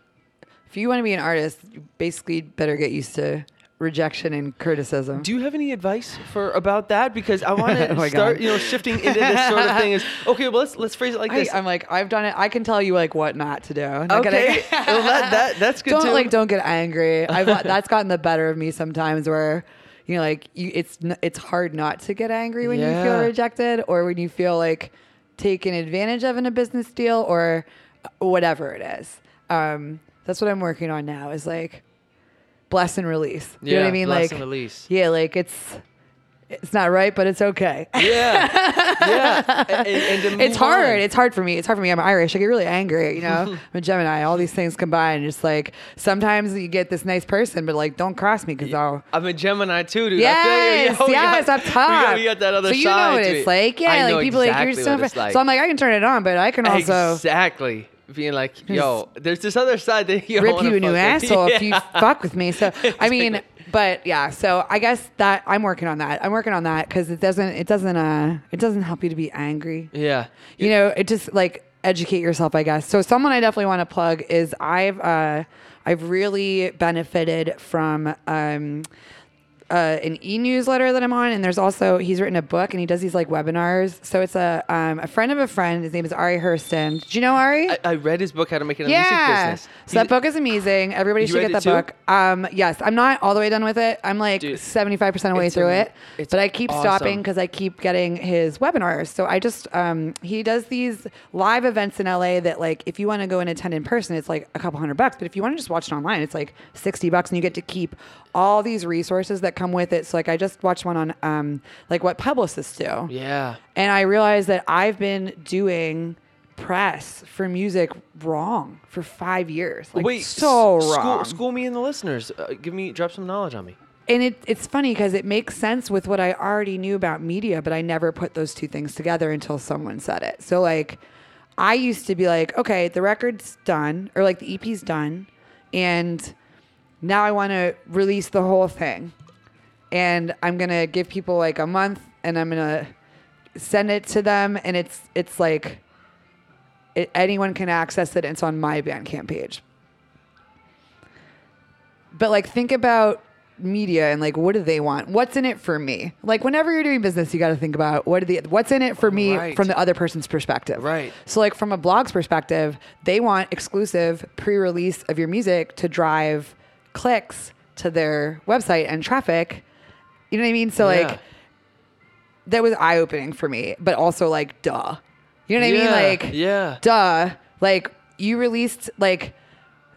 if you want to be an artist, you basically better get used to rejection and criticism. Do you have any advice for about that? Because I want to Oh start, God. you know, shifting into this sort of thing. Is okay. Well, let's let's phrase it like I, this. I'm like, I've done it. I can tell you like what not to do. Okay, well, that, that that's good don't too. like don't get angry. I've that's gotten the better of me sometimes where you know like you it's it's hard not to get angry when you feel rejected or when you feel like taken advantage of in a business deal or whatever it is. Um, that's what I'm working on now is like bless and release. You know what I Yeah, mean? bless like and release. Yeah, like it's it's not right, but it's okay. Yeah, yeah. And, and It's hard. on. It's hard for me. It's hard for me. I'm Irish. I get really angry. You know, I'm a Gemini. All these things combined. Just like sometimes you get this nice person, but like don't cross me because I'll. I'm a Gemini too, dude. Yes, I feel you. Yo, yes, got- up top. We got, we got that other so you know what it's it. like. Yeah, I like know people like exactly you're so. it's like. So I'm like, I can turn it on, but I can also exactly being like, yo, there's this other side that you rip you a new asshole if you fuck with me. So I mean, but yeah. So I guess that I'm working on that. I'm working on that because it doesn't. It doesn't. Uh, it doesn't help you to be angry. Yeah. you know it just like educate yourself i guess so someone i definitely want to plug is i've uh i've really benefited from um uh, an e-newsletter that I'm on, and there's also he's written a book and he does these like webinars. So it's a um, a friend of a friend. His name is Ari Herstand. Do you know Ari? I, I read his book, How to Make It a yeah. Music Business. So that book is amazing. Everybody should get that book. Um, yes, I'm not all the way done with it. I'm like Dude, 75% of the way through am- it. But I keep stopping because I keep getting his webinars. So I just, um, he does these live events in LA that, like, if you want to go and attend in person, it's like a couple hundred bucks. But if you want to just watch it online, it's like 60 bucks and you get to keep all these resources that come with it. So, like, I just watched one on, um, like, what publicists do. Yeah. And I realized that I've been doing press for music wrong for five years. Like Wait, so s- wrong. School, school me and the listeners. Uh, give me, drop some knowledge on me. And it, it's funny because it makes sense with what I already knew about media, but I never put those two things together until someone said it. So like, I used to be like, okay, the record's done, or like the EP's done, and now I want to release the whole thing, and I'm gonna give people like a month, and I'm gonna send it to them, and it's it's like. It, anyone can access it. And it's on my Bandcamp page. But like, think about media and like, what do they want? What's in it for me? Like, whenever you're doing business, you got to think about what are the what's in it for me Right. from the other person's perspective. Right. So, like, from a blog's perspective, they want exclusive pre-release of your music to drive clicks to their website and traffic. You know what I mean? So, Yeah. like, that was eye opening for me, but also like, duh. You know what I mean? Like, yeah. duh. Like, you released like.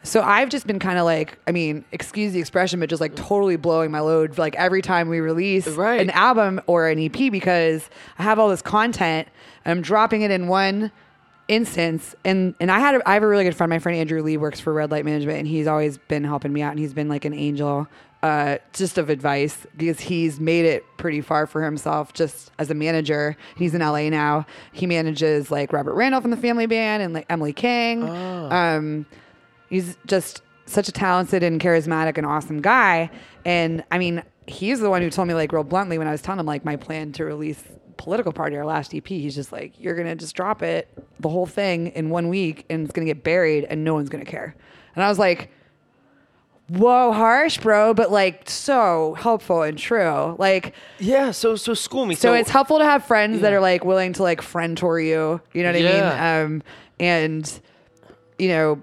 So I've just been kind of like, I mean, excuse the expression, but just like totally blowing my load like every time we release Right. an album or an EP because I have all this content and I'm dropping it in one instance and and I had a, I have a really good friend my friend Andrew Lee works for Red Light Management and he's always been helping me out and he's been like an angel uh, just of advice because he's made it pretty far for himself just as a manager he's in LA now he manages like Robert Randolph and the Family Band and like Emily King um he's just such a talented and charismatic and awesome guy. And I mean, he's the one who told me like real bluntly when I was telling him like my plan to release political party our last EP. He's just like, you're gonna just drop it, the whole thing in one week, and it's gonna get buried, and no one's gonna care. And I was like. Whoa, harsh, bro, but like so helpful and true. Like, Yeah. So, so school me. so, it's helpful to have friends that are like willing to like friend tour you. You know what I mean? Um, and you know,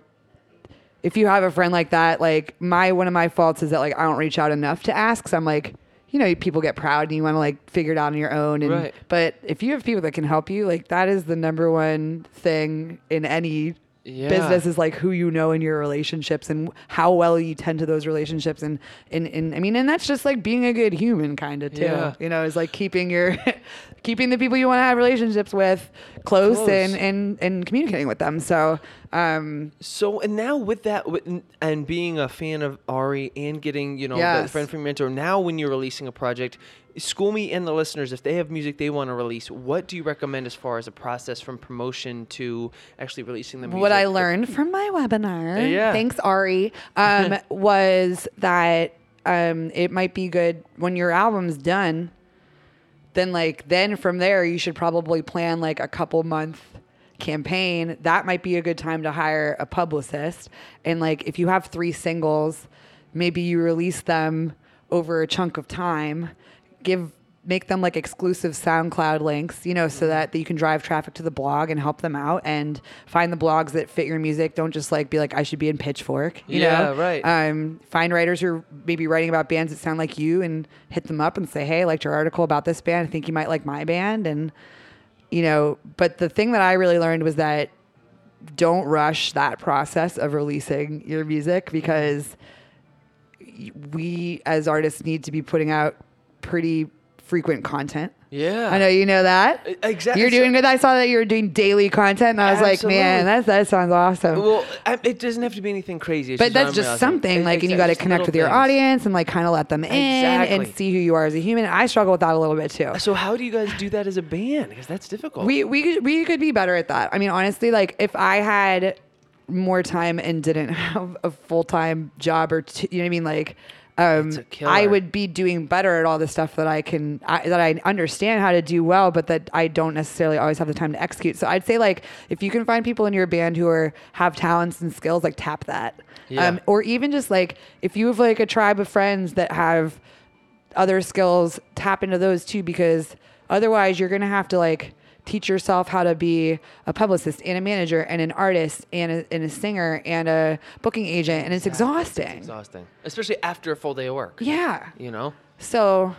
if you have a friend like that, like my one of my faults is that like I don't reach out enough to ask. So I'm like, you know, people get proud and you want to like figure it out on your own. And Right. but if you have people that can help you, like that is the number one thing in any Yeah. business is like who you know in your relationships and how well you tend to those relationships and and, and I mean and that's just like being a good human kind of too. Yeah. You know, is like keeping your keeping the people you want to have relationships with close, Close. and and and communicating with them. So Um, So and now with that with, and being a fan of Ari and getting you know that Yes. friend from mentor. Now when you're releasing a project, school me and the listeners if they have music they want to release. What do you recommend as far as a process from promotion to actually releasing the music? what I learned from my webinar, Yeah. thanks Ari, um, was that um, it might be good when your album's done. Then like then from there you should probably plan like a couple month campaign. That might be a good time to hire a publicist. And like if you have three singles, maybe you release them over a chunk of time. Give make them like exclusive SoundCloud links, you know, so that that you can drive traffic to the blog and help them out and find the blogs that fit your music. Don't just like be like, I should be in Pitchfork, you Yeah, know? right. Um, find writers who are maybe writing about bands that sound like you and hit them up and say, Hey, I liked your article about this band. I think you might like my band. And, you know, but the thing that I really learned was that don't rush that process of releasing your music because we as artists need to be putting out pretty frequent content. Yeah. I know you know that. Exactly. You're doing good. I saw that you were doing daily content, and I was like, man, that that sounds awesome. Well, I, it doesn't have to be anything crazy. It's but that's just realizing. something like, and you got to connect with your things. audience and like kind of let them in Exactly. and see who you are as a human. I struggle with that a little bit too. So how do you guys do that as a band? Because that's difficult. We we we could be better at that. I mean, honestly, like if I had more time and didn't have a full time job or two, you know what I mean, like. Um, It's a killer. I would be doing better at all the stuff that I can I, that I understand how to do well, but that I don't necessarily always have the time to execute. So I'd say like if you can find people in your band who are have talents and skills, like tap that, Yeah. um, or even just like if you have like a tribe of friends that have other skills tap into those too because otherwise you're going to have to like teach yourself how to be a publicist and a manager and an artist and a, and a singer and a booking agent and it's exhausting It's exhausting, especially after a full day of work. yeah You know. so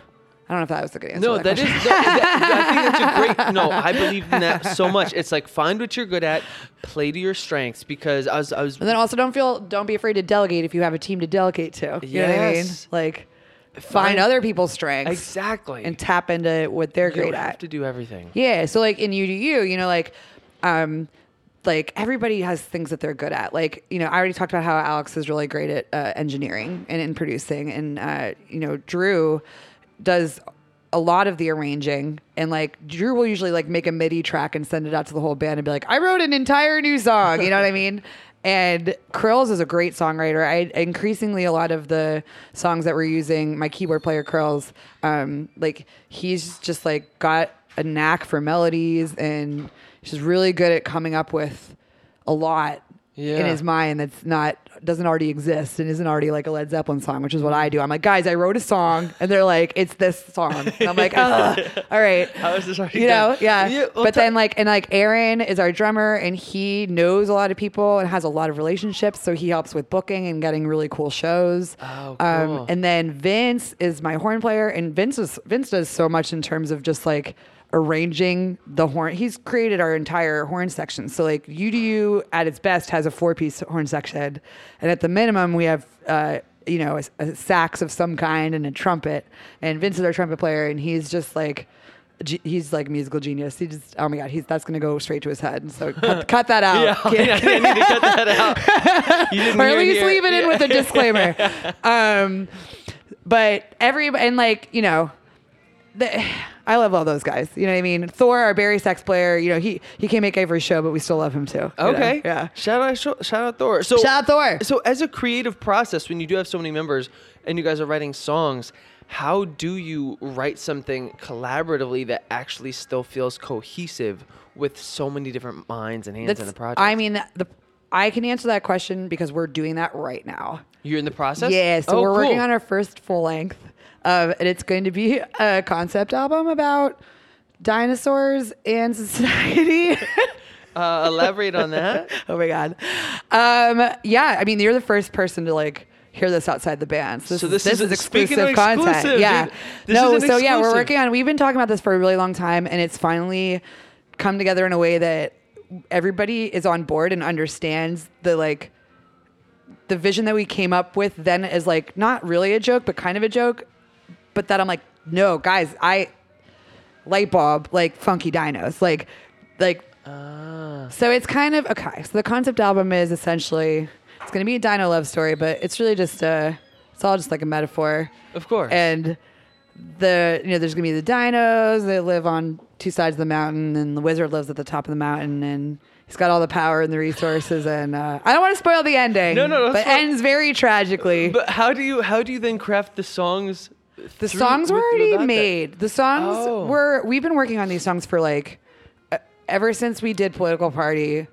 i don't know if that was a good answer No, to that is. that- that- I think that's a great. No, I believe in that so much. It's like find what you're good at, play to your strengths. Because I was, I was. and then also don't feel don't be afraid to delegate if you have a team to delegate to you know what i mean Yes. like find, Find- other people's strengths exactly. and tap into what they're you great at have to do everything. Yeah. So like in you to you, you know, like um like everybody has things that they're good at. Like, you know, I already talked about how Alex is really great at uh, engineering and in producing and uh, you know, Drew does a lot of the arranging and like Drew will usually like make a MIDI track and send it out to the whole band and be like, I wrote an entire new song. You know what I mean? And Krills is a great songwriter. I increasingly a lot of the songs that we're using, my keyboard player Krills, um, like he's just like got a knack for melodies and she's really good at coming up with a lot in his mind that's not doesn't already exist and isn't already like a Led Zeppelin song, which is what I do. I'm like, guys, I wrote a song, and they're like, it's this song. And I'm like, all right. How is this already You know, done? yeah. Yeah, well, but ta- then like, and like Aaron is our drummer, and he knows a lot of people and has a lot of relationships, so he helps with booking and getting really cool shows. Oh, Um, cool. and then Vince is my horn player, and Vince is Vince does so much in terms of just like arranging the horn. He's created our entire horn section. So like UDU at its best has a four piece horn section, and at the minimum we have. Uh, you know, a, a sax of some kind and a trumpet. And Vince is our trumpet player, and he's just like, he's like musical genius. He just, oh my god, he's that's gonna go straight to his head. So cut, cut that out. Yeah, I need to cut that out. You didn't or at least leave it in with a disclaimer. um, but every and like you know, the, I love all those guys. You know what I mean? Thor, our bari sax player. You know he he can't make every show, but we still love him too. you know? Okay. Yeah. Shout out, shout, shout out Thor. So Shout out Thor. So as a creative process, when you do have so many members and you guys are writing songs, how do you write something collaboratively that actually still feels cohesive with so many different minds and hands in the project? I mean, the I can answer that question because we're doing that right now. you're in the process. Yeah, so Oh, we're working on our first full length, uh, and it's going to be a concept album about dinosaurs and society. Uh, elaborate on that. oh my god, um, yeah. I mean, you're the first person to like hear this outside the band. So this, So is, this this is- is exclusive content. exclusive, yeah. this no, so yeah, we're working on. We've been talking about this for a really long time, and it's finally come together in a way that everybody is on board and understands the like the vision that we came up with then is like not really a joke, but kind of a joke. But that I'm like, no, guys, I light bulb like funky dinos, like like So it's kind of okay. So the concept album is essentially it's going to be a dino love story, but it's really just a it's all just like a metaphor. Of course. And the you know there's going to be the dinos they live on two sides of the mountain, and the wizard lives at the top of the mountain, and he's got all the power and the resources. And uh, I don't want to spoil the ending. No, no, but that's fine. ends very tragically. But how do you how do you then craft the songs? The through- songs were with- already that? made. The songs Oh. were. We've been working on these songs for like uh, ever since we did political party.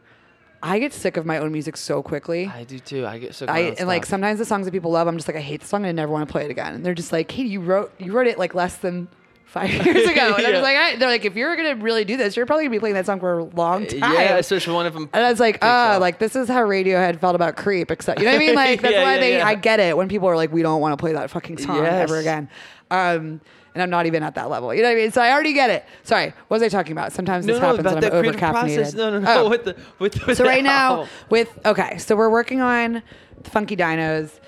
I get sick of my own music so quickly. I do too. I get so. I and like sometimes the songs that people love, I'm just like I hate the song and I never want to play it again. And they're just like, hey, you wrote you wrote it like less than five years ago. And I was like, I, they're like, if you're gonna really do this, you're probably gonna be playing that song for a long time. Yeah, especially one of them. And I was like, ah, off. like this is how Radiohead felt about Creep, except you know what I mean? Like that's Yeah, why yeah, they. yeah. I get it when people are like, we don't want to play that fucking song ever again. Um, and I'm not even at that level. You know what I mean? So I already get it. Sorry, what was I talking about? Sometimes no, this no, happens about when the I'm over caffeinated. No, no, no. Oh. With the with, with So the right now album. with okay, so we're working on the Funky Dinos.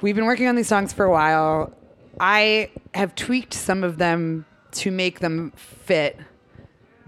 We've been working on these songs for a while. I have tweaked some of them to make them fit,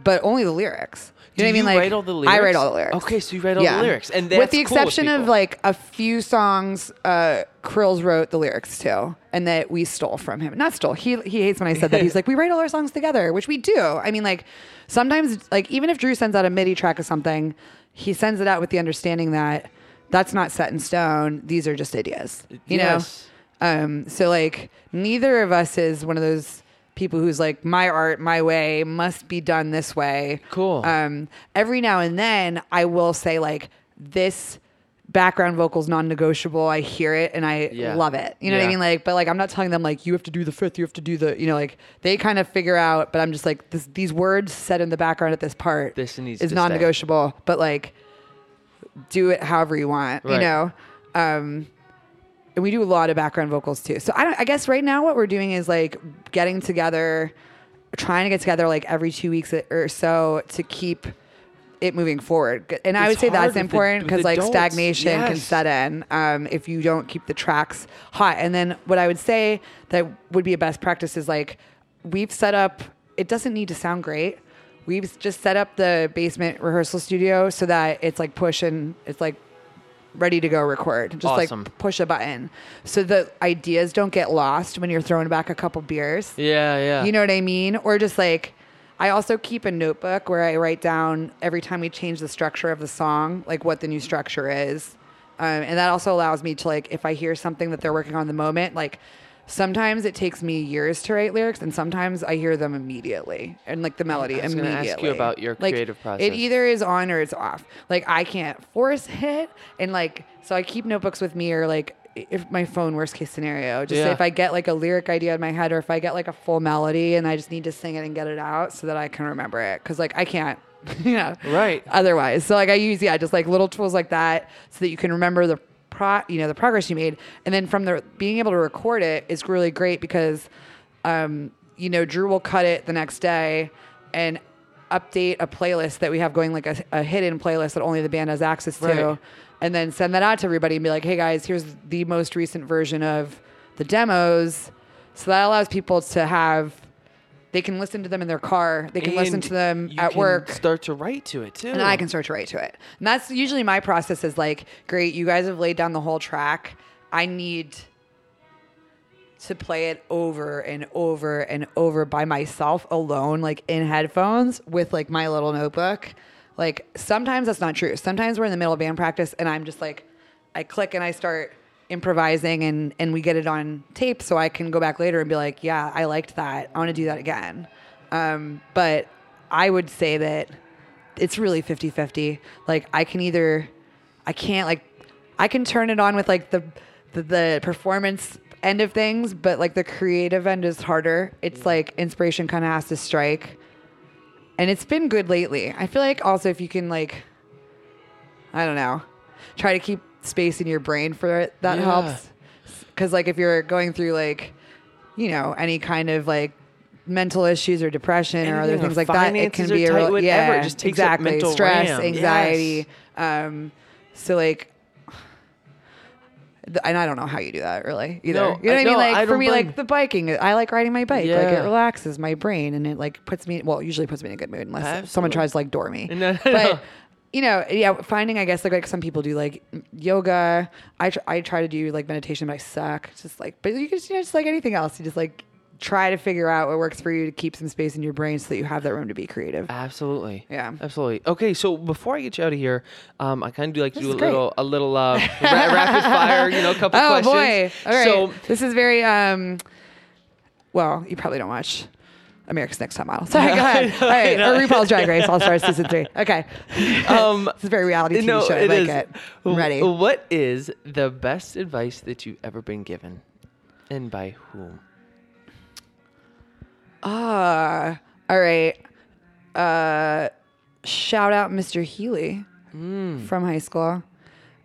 but only the lyrics. You Do know what I mean? you Like write all the lyrics? I write all the lyrics. Okay, so you write all the lyrics, and with the cool with exception of like a few songs, uh, Krills wrote the lyrics too, and that we stole from him. Not stole. He he hates when I said that. He's like, we write all our songs together, which we do. I mean, like sometimes, like even if Drew sends out a MIDI track of something, he sends it out with the understanding that that's not set in stone. These are just ideas. You Yes. know. Um, so like neither of us is one of those people who's like my art my way must be done this way. Cool. Um, every now and then I will say like this background vocals non-negotiable. I hear it and I Yeah. love it. You know what I mean? Like, but like I'm not telling them like you have to do the fifth, you have to do the, you know, like they kind of figure out. But I'm just like this, these words said in the background at this part This is non-negotiable. But like do it however you want. You know. Um, and we do a lot of background vocals too. So I don't. I guess right now what we're doing is like getting together, trying to get together like every two weeks or so to keep it moving forward. And I It's would say that's important because like adults. stagnation can set in um, if you don't keep the tracks hot. And then what I would say that would be a best practice is like we've set up. It doesn't need to sound great. We've just set up the basement rehearsal studio so that it's like push and it's like ready to go record. Just Awesome. like push a button. So the ideas don't get lost when you're throwing back a couple beers. Yeah, yeah. You know what I mean? Or just like, I also keep a notebook where I write down every time we change the structure of the song, like what the new structure is. Um, and that also allows me to like, if I hear something that they're working on in the moment, like sometimes it takes me years to write lyrics and sometimes I hear them immediately and like the melody I was immediately. ask you about your Like, creative It either is on or it's off. Like I can't force it. And like, so I keep notebooks with me or like, if my phone worst case scenario, just Yeah. if I get like a lyric idea in my head or if I get like a full melody and I just need to sing it and get it out so that I can remember it. Cause like I can't, you know, Right. otherwise. So like I use, yeah, just like little tools like that so that you can remember the pro, you know, the progress you made. And then from the being able to record it is really great because, um, you know, Drew will cut it the next day and update a playlist that we have going like a, a hidden playlist that only the band has access to Right. and then send that out to everybody and be like, hey guys, here's the most recent version of the demos. So that allows people to have, they can listen to them in their car, they can listen to them you at can work. Start to write to it too. And I can start to write to it. And that's usually my process is like, great, you guys have laid down the whole track. I need to play it over and over and over by myself alone, like in headphones with like my little notebook. Like sometimes that's not true. Sometimes we're in the middle of band practice and I'm just like, I click and I start improvising and, and we get it on tape so I can go back later and be like, yeah, I liked that. I want to do that again. Um, but I would say that it's really 50 50. Like I can either, I can't like, I can turn it on with like the, the, the performance end of things, but like the creative end is harder. It's like inspiration kind of has to strike. And it's been good lately. I feel like also if you can like, I don't know, try to keep space in your brain for it, that Yeah. helps. Cause like if you're going through like, you know, any kind of like mental issues or depression or other Anything, or things like that, it can be a real, whatever. yeah, It just takes exactly. mental Stress, RAM. anxiety. Um, so like, and I don't know how you do that really either. No, you know what I- I mean? no, Like I for me, blame- like the biking, I like riding my bike. Like it relaxes my brain and it like puts me, well, usually puts me in a good mood unless someone tries to like door me. No, but. You know, yeah, finding I guess like like some people do like yoga. I tr- I try to do like meditation, but I suck. It's just like, but you can just, you know, just like anything else, you just like try to figure out what works for you to keep some space in your brain so that you have that room to be creative. Absolutely. Yeah. Absolutely. Okay, so before I get you out of here, um, I kind of do like to do a great. little, a little uh, ra- rapid fire. You know, a couple Oh questions. boy! All right, So this is very um. Well, you probably don't watch America's Next Top Model. Sorry, go ahead. All right, or RuPaul's Drag Race All Stars season three. Okay. Um, this is a very reality TV no, show. I like is. it. I'm ready. What is the best advice that you've ever been given, and by whom? Ah, all right. Uh, shout out Mr. Healy from high school.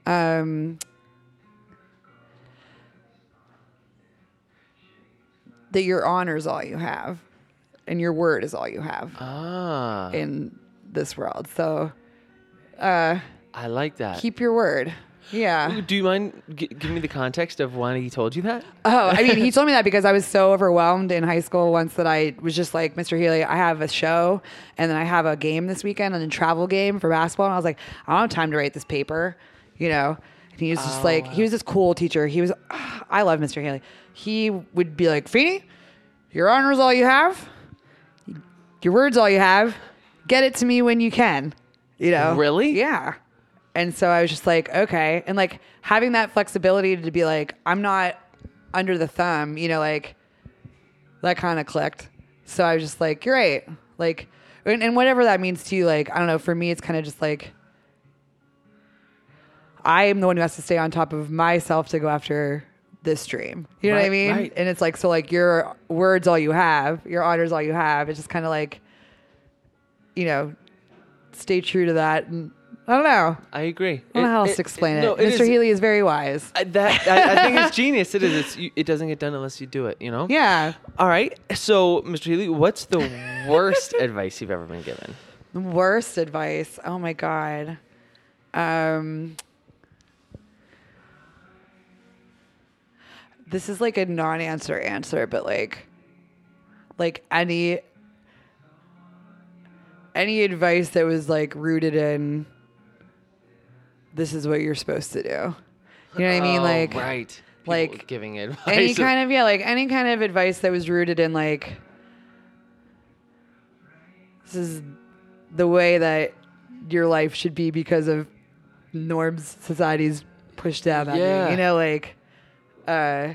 Um, that your honor is all you have, and your word is all you have Ah, in this world. So, uh, I like that. keep your word. Yeah. Do you mind g- giving me the context of why he told you that? Oh, I mean, he told me that because I was so overwhelmed in high school once that I was just like, Mr. Healy, I have a show and then I have a game this weekend and a travel game for basketball. And I was like, I don't have time to write this paper, you know? And he was just like, he was this cool teacher. He was, I love Mr. Haley. He would be like, Feeny, your honor is all you have. Your word's all you have. Get it to me when you can. You know? Really? Yeah. And so I was just like, okay. And like having that flexibility to be like, I'm not under the thumb, you know, like that kind of clicked. So I was just like, you're right. Like, and, and whatever that means to you, like, I don't know, for me, it's kind of just like, I am the one who has to stay on top of myself to go after this dream. You know what I mean? right. And it's like, so like your words, all you have, your honor's all you have. It's just kind of like, you know, stay true to that. And I don't know. I agree. I don't know how else to explain it. no, Mr. is- Healy is very wise. I- That I, I think it's genius. It is. It's, you, it doesn't get done unless you do it. You know. Yeah. All right. So, Mr. Healy, what's the worst advice you've ever been given? Worst advice. Oh my god. Um This is like a non-answer answer, but like like any any advice that was like rooted in this is what you're supposed to do. You know what I mean? Oh, Like right. People like giving advice. any kind of yeah, like any kind of advice that was rooted in like this is the way that your life should be because of norms society's pushed down on Yeah. you. You know, like uh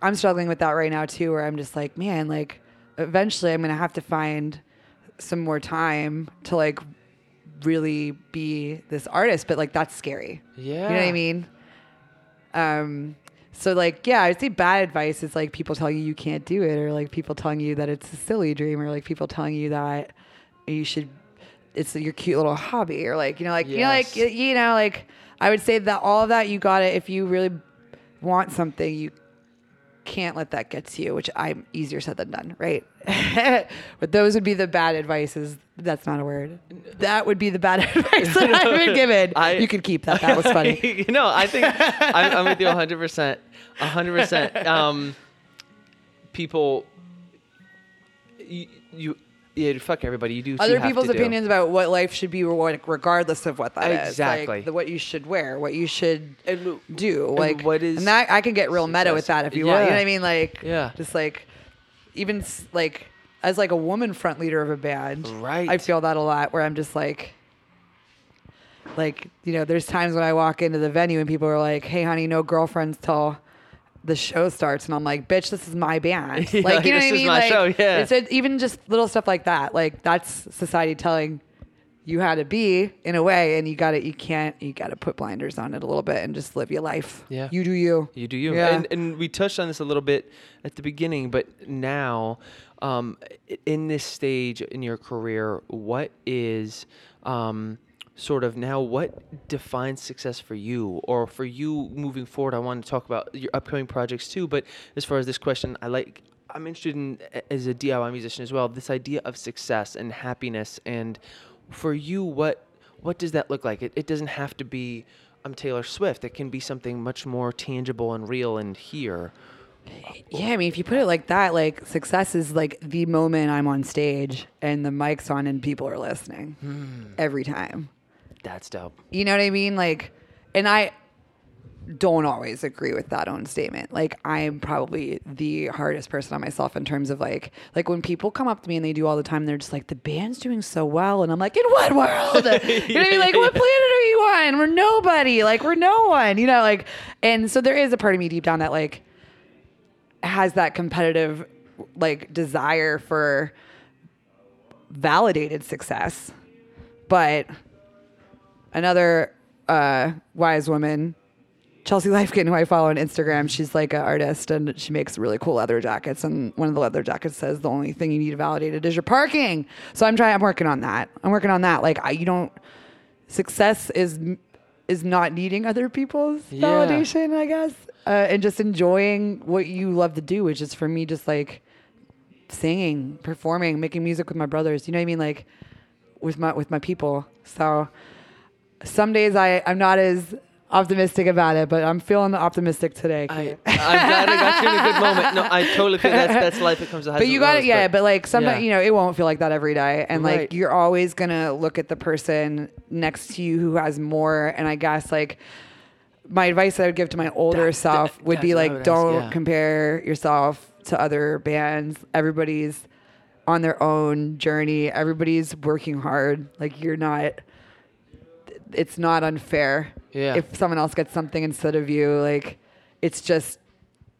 I'm struggling with that right now too, where I'm just like, man, like eventually I'm gonna have to find some more time to like really be this artist, but like that's scary. Yeah. You know what I mean? Um, so like, yeah, I'd say bad advice is like people telling you you can't do it, or like people telling you that it's a silly dream, or like people telling you that you should, it's your cute little hobby, or like you know, like you know, like you know, like I would say that all of that you got it if you really want something, you can't let that get to you, which I'm easier said than done, right? but those would be the bad advices. That's not a word. That would be the bad advice that I've been given. I- you could keep that. That was funny. you know, I think I'm, I'm with you 100. percent 100. percent Um, people, you, you, yeah, fuck everybody. You do what you Other have people's to do. opinions about what life should be, what- regardless of what that is. Exactly. Like the, what you should wear, what you should And- do. and Like what is and that I can get real meta with that if you want. You know Yeah. what I mean? Like Yeah. just like even s- like as like a woman front leader of a band, Right. I feel that a lot. Where I'm just like. Like you know, there's times when I walk into the venue and people are like, "Hey, honey, no girlfriends till the show starts," and I'm like, "Bitch, this is my band." Yeah, Like you know this what I is mean? my like, show, yeah. It's a, even just little stuff like that. Like that's society telling you how to be in a way, and you got to You can't. You got to put blinders on it a little bit and just live your life. Yeah. You do you. You do you. Yeah. And, and we touched on this a little bit at the beginning, but now, um, in this stage in your career, what is um, sort of now what defines success for you or for you moving forward? I want to talk about your upcoming projects too, but as far as this question, I like. I'm interested in as a DIY musician as well. This idea of success and happiness, and for you, what what does that look like? It, it doesn't have to be I'm Taylor Swift. It can be something much more tangible and real and here. Yeah, I mean, if you put it like that, like success is like the moment I'm on stage and the mic's on and people are listening Hmm. every time. That's dope. You know what I mean? Like, and I don't always agree with that own statement. Like, I'm probably the hardest person on myself in terms of like, like when people come up to me and they do all the time, they're just like, the band's doing so well, and I'm like, in what world? you know what I mean? Like, what planet are you on? We're nobody. Like, we're no one. You know, like, and so there is a part of me deep down that like has that competitive like desire for validated success but another uh, wise woman, Chelsea Lifekin, who I follow on Instagram, she's like an artist and she makes really cool leather jackets. And one of the leather jackets says the only thing you need validated is your parking. So I'm trying. I'm working on that. I'm working on that. Like I, you don't. Success is is not needing other people's Yeah. validation, I guess, uh, and just enjoying what you love to do, which is for me just like singing, performing, making music with my brothers. You know what I mean? Like with my with my people. So some days I I'm not as optimistic about it, but I'm feeling optimistic today. I, I'm glad I got you in a good moment. No, I totally feel that's that's life. It comes to but you got it, yeah. But, like sometimes yeah. you know it won't feel like that every day, and Right. like you're always gonna look at the person next to you who has more. And I guess like my advice that I would give to my older That- self that- would be that's what I like, would don't yeah. compare yourself to other bands. Everybody's on their own journey. Everybody's working hard. Like you're not. It's not unfair. Yeah. If someone else gets something instead of you, like it's just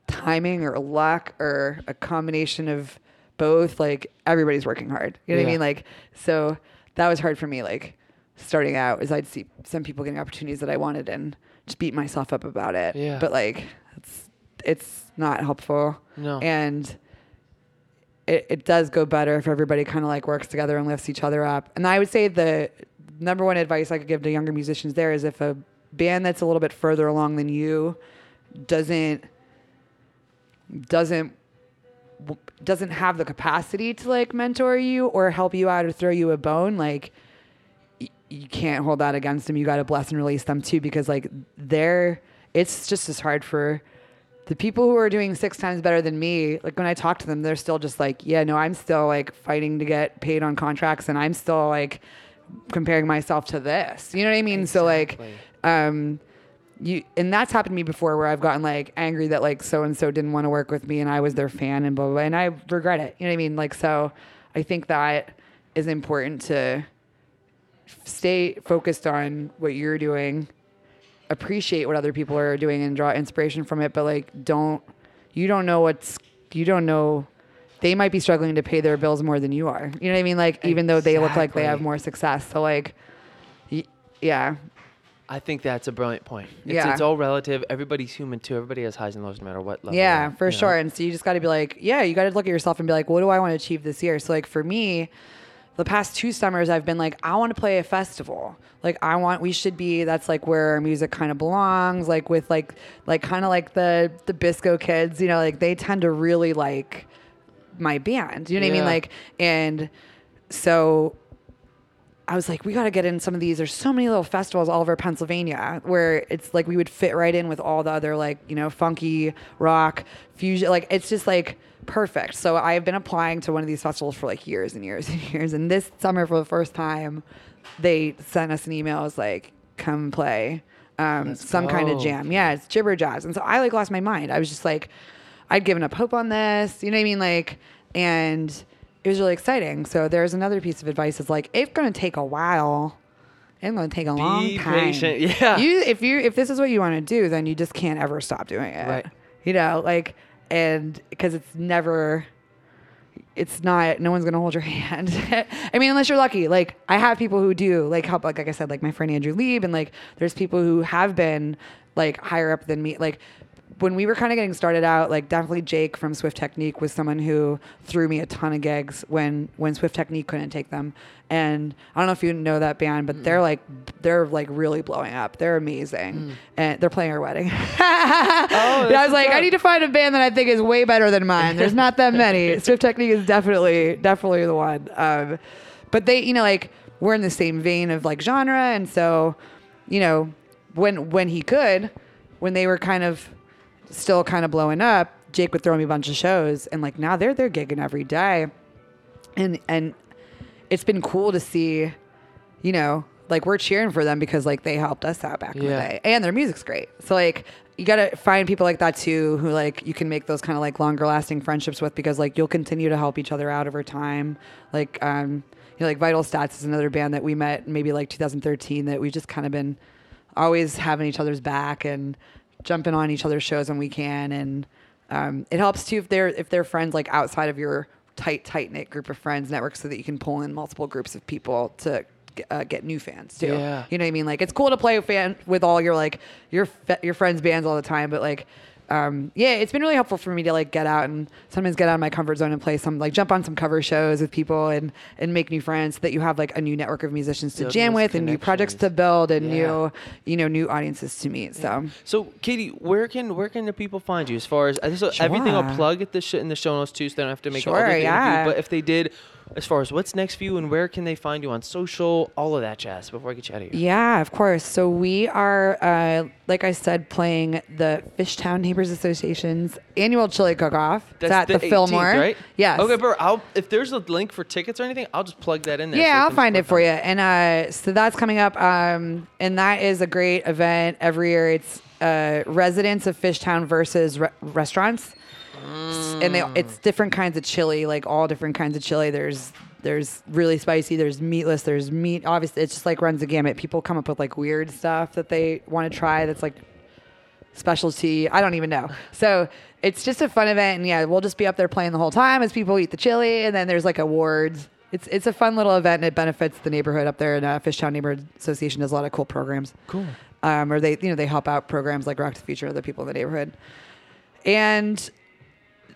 timing or luck or a combination of both. Like everybody's working hard. You know what I mean? Like so that was hard for me. Like starting out, is I'd see some people getting opportunities that I wanted and just beat myself up about it. Yeah. But like it's it's not helpful. No. And it, it does go better if everybody kind of like works together and lifts each other up. And I would say the number one advice I could give to younger musicians there is if a band that's a little bit further along than you doesn't doesn't doesn't have the capacity to like mentor you or help you out or throw you a bone like y- you can't hold that against them. You got to bless and release them too because like they're it's just as hard for the people who are doing six times better than me like when i talk to them they're still just like yeah no i'm still like fighting to get paid on contracts and i'm still like comparing myself to this you know what i mean so like um you and that's happened to me before where I've gotten like angry that like so and so didn't want to work with me and I was their fan and blah, blah blah and I regret it. You know what I mean? Like so I think that is important to stay focused on what you're doing, appreciate what other people are doing and draw inspiration from it, but like don't you don't know what's you don't know they might be struggling to pay their bills more than you are. You know what I mean? Like even though they look like they have more success. So like y- yeah, I think that's a brilliant point. It's, Yeah. it's all relative. Everybody's human too. Everybody has highs and lows no matter what level. Yeah, for you know? sure. And so you just got to be like, yeah, you got to look at yourself and be like, what do I want to achieve this year? So like for me, the past two summers I've been like, I want to play a festival. Like I want we should be that's like where our music kind of belongs, like with like like kind of like the the Bisco kids, you know, like they tend to really like my band. You know what I mean? Like and so I was like, we got to get in some of these. There's so many little festivals all over Pennsylvania where it's like we would fit right in with all the other like you know funky rock fusion. Like it's just like perfect. So I've been applying to one of these festivals for like years and years and years. And this summer, for the first time, they sent us an email. It was like, come play um, some kind of jam. Yeah, it's Jibber Jazz. And so I like lost my mind. I was just like, I'd given up hope on this. You know what I mean? Like, and it was really exciting. So there's another piece of advice. is like it's going to take a while. It's going to take a long Be time. patient. Yeah. You if you if this is what you want to do, then you just can't ever stop doing it. Right. You know, like and because it's never it's not no one's gonna hold your hand i mean unless you're lucky like i have people who do like help like, like i said like my friend andrew lieb and like there's people who have been like higher up than me like when we were kind of getting started out like definitely jake from swift technique was someone who threw me a ton of gigs when when swift technique couldn't take them. And i don't know if you know that band but they're like they're like really blowing up. They're amazing. And they're playing our wedding. Oh i was like i need to find a band that i think is way better than mine. There's not that many. Swift technique is definitely definitely the one. Um, but they you know like we're in the same vein of like genre. And so you know when when he could when they were kind of still kind of blowing up jake would throw me a bunch of shows and like now they're they're gigging every day and and it's been cool to see you know like we're cheering for them because like they helped us out back in the day, and their music's great. So like you gotta find people like that too, who like you can make those kind of like longer lasting friendships with because like you'll continue to help each other out over time. Like um, you know, like Vital Stats is another band that we met maybe like 2013 that we've just kind of been always having each other's back and jumping on each other's shows when we can and um, it helps too if they're if they're friends like outside of your tight tight knit group of friends network so that you can pull in multiple groups of people to uh, get new fans too Yeah. you know what I mean like it's cool to play fan with all your like your fe- your friends bands all the time but like um, yeah, it's been really helpful for me to like get out and sometimes get out of my comfort zone and play some like jump on some cover shows with people and and make new friends so that you have like a new network of musicians to Build jam with and new projects to build and Yeah. new you know new audiences to meet. So So, Katie, where can where can the people find you? As far as I so everything, I'll plug at the sh- in the show notes too, so they don't have to make all the Sure, interview. yeah. But if they did, as far as what's next for you and where can they find you on social, all of that jazz. Before I get you out of here. Yeah, of course. So we are, uh, like I said, playing the Fishtown Neighbors Association's annual chili cook-off. It's at the, 18th, Fillmore, right? Yes. Okay, but I'll if there's a link for tickets or anything, I'll just plug that in there. Yeah, so I'll find it for you. And uh, so that's coming up. Um, and that is a great event every year. It's uh, residents of Fishtown versus re- restaurants. S- And they, it's different kinds of chili, like all different kinds of chili. There's there's really spicy. There's meatless. There's meat. Obviously, it's just like runs the gamut. People come up with like weird stuff that they want to try. That's like specialty. I don't even know. So it's just a fun event, and yeah, we'll just be up there playing the whole time as people eat the chili, and then there's like awards. It's it's a fun little event, and it benefits the neighborhood up there. And uh, Fishtown Neighborhood Association does a lot of cool programs. Cool. Um, or they you know they help out programs like Rock to the Future of the people in the neighborhood, and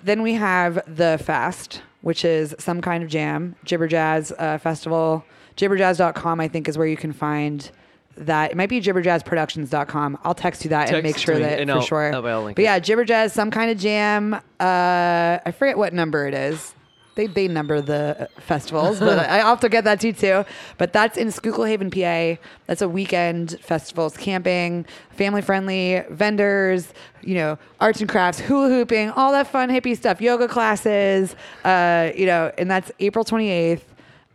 then we have the fest, which is some kind of jam, Jibber Jazz uh, Festival. Jibberjazz.com, I think, is where you can find that. It might be jibberjazzproductions.com. I'll text you that Text and make sure me, that for I'll- sure. I'll but yeah, Jibber Jazz, some kind of jam. Uh, I forget what number it is. They, they number the festivals, but I, I'll have to get that to you too. But that's in Schuylkill Haven, PA. That's a weekend festival. It's camping, family friendly, vendors, you know, arts and crafts, hula hooping, all that fun hippie stuff, yoga classes, uh, you know, and that's April 28th,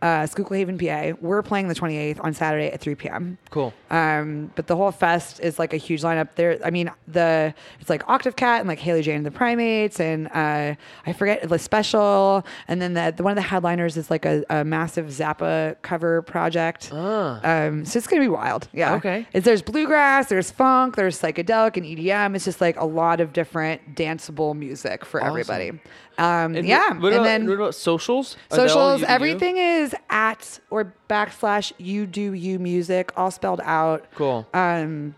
uh, Schuylkill Haven, PA. We're playing the 28th on Saturday at 3 p.m. Cool. Um, but the whole fest is like a huge lineup. There, I mean, the it's like Octave Cat and like Haley Jane and the Primates, and uh, I forget the special. And then the, the one of the headliners is like a, a massive Zappa cover project. Ah. Um, so it's gonna be wild. Yeah. Okay. It's, there's bluegrass, there's funk, there's psychedelic and EDM. It's just like a lot of different danceable music for Awesome. everybody. Um, And yeah. What, what and about, then what about socials? Are socials everything is at or backslash you do you music all spelled out Cool. um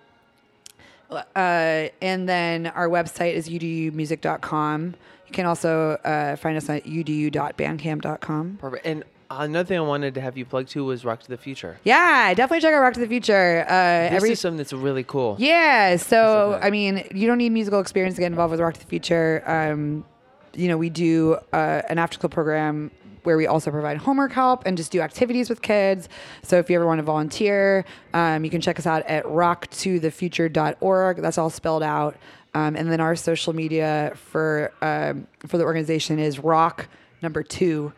uh and then our website is udumusic.com you can also uh, find us at udu.bandcamp.com Perfect. And another thing I wanted to have you plug to was Rock to the Future. yeah definitely check out rock to the future uh This every is something that's really cool. Yeah. So. I mean, you don't need musical experience to get involved with Rock to the Future. Um, you know, we do uh, an after school program where we also provide homework help and just do activities with kids. So if you ever want to volunteer, um, you can check us out at rocktothefuture.org. That's all spelled out. Um, and then our social media for um, for the organization is rock number two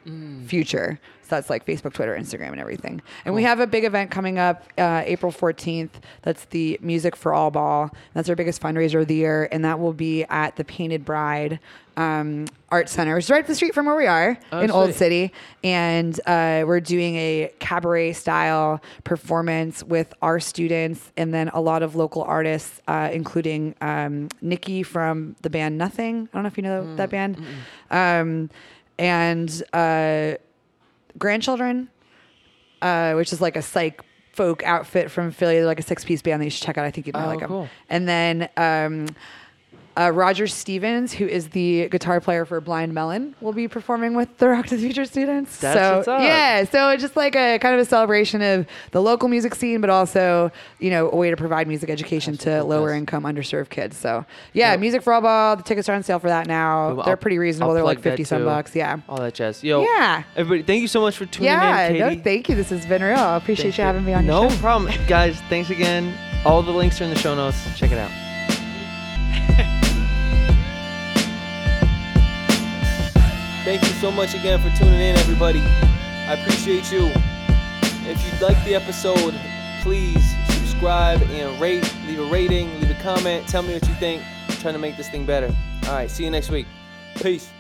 future. So that's like Facebook, Twitter, Instagram, and everything. And we have a big event coming up uh, April 14th. That's the Music for All Ball. That's our biggest fundraiser of the year. And that will be at the Painted Bride um, Art Center, which is right up the street from where we are Oh, in Old. City. And uh, we're doing a cabaret style performance with our students and then a lot of local artists, uh, including um, Nikki from the band Nothing. I don't know if you know Mm, that band. Um, and uh, Grandchildren, uh, which is like a psych folk outfit from Philly. They're like a six piece band that you should check out. I think you'd Oh, like them. cool. And then um, uh, Roger Stevens, who is the guitar player for Blind Melon, will be performing with the Rock to the Future students. That's so what's up. yeah, so it's just like a kind of a celebration of the local music scene, but also you know a way to provide music education to lower income underserved kids. So yeah, Yep. Music for All Ball. The tickets are on sale for that now. Well, They're I'll- pretty reasonable. I'll They're like fifty some bucks. Yeah. All that jazz. Yo. Yeah. Everybody, thank you so much for tuning Yeah, in, no, thank you. This has been real. I appreciate Thank you having me on No your show. problem. Guys, thanks again. All the links are in the show notes. Check it out. Thank you so much again for tuning in, everybody. I appreciate you. If you liked the episode, please subscribe and rate. Leave a rating, leave a comment. Tell me what you think. I'm trying to make this thing better. All right, see you next week. Peace.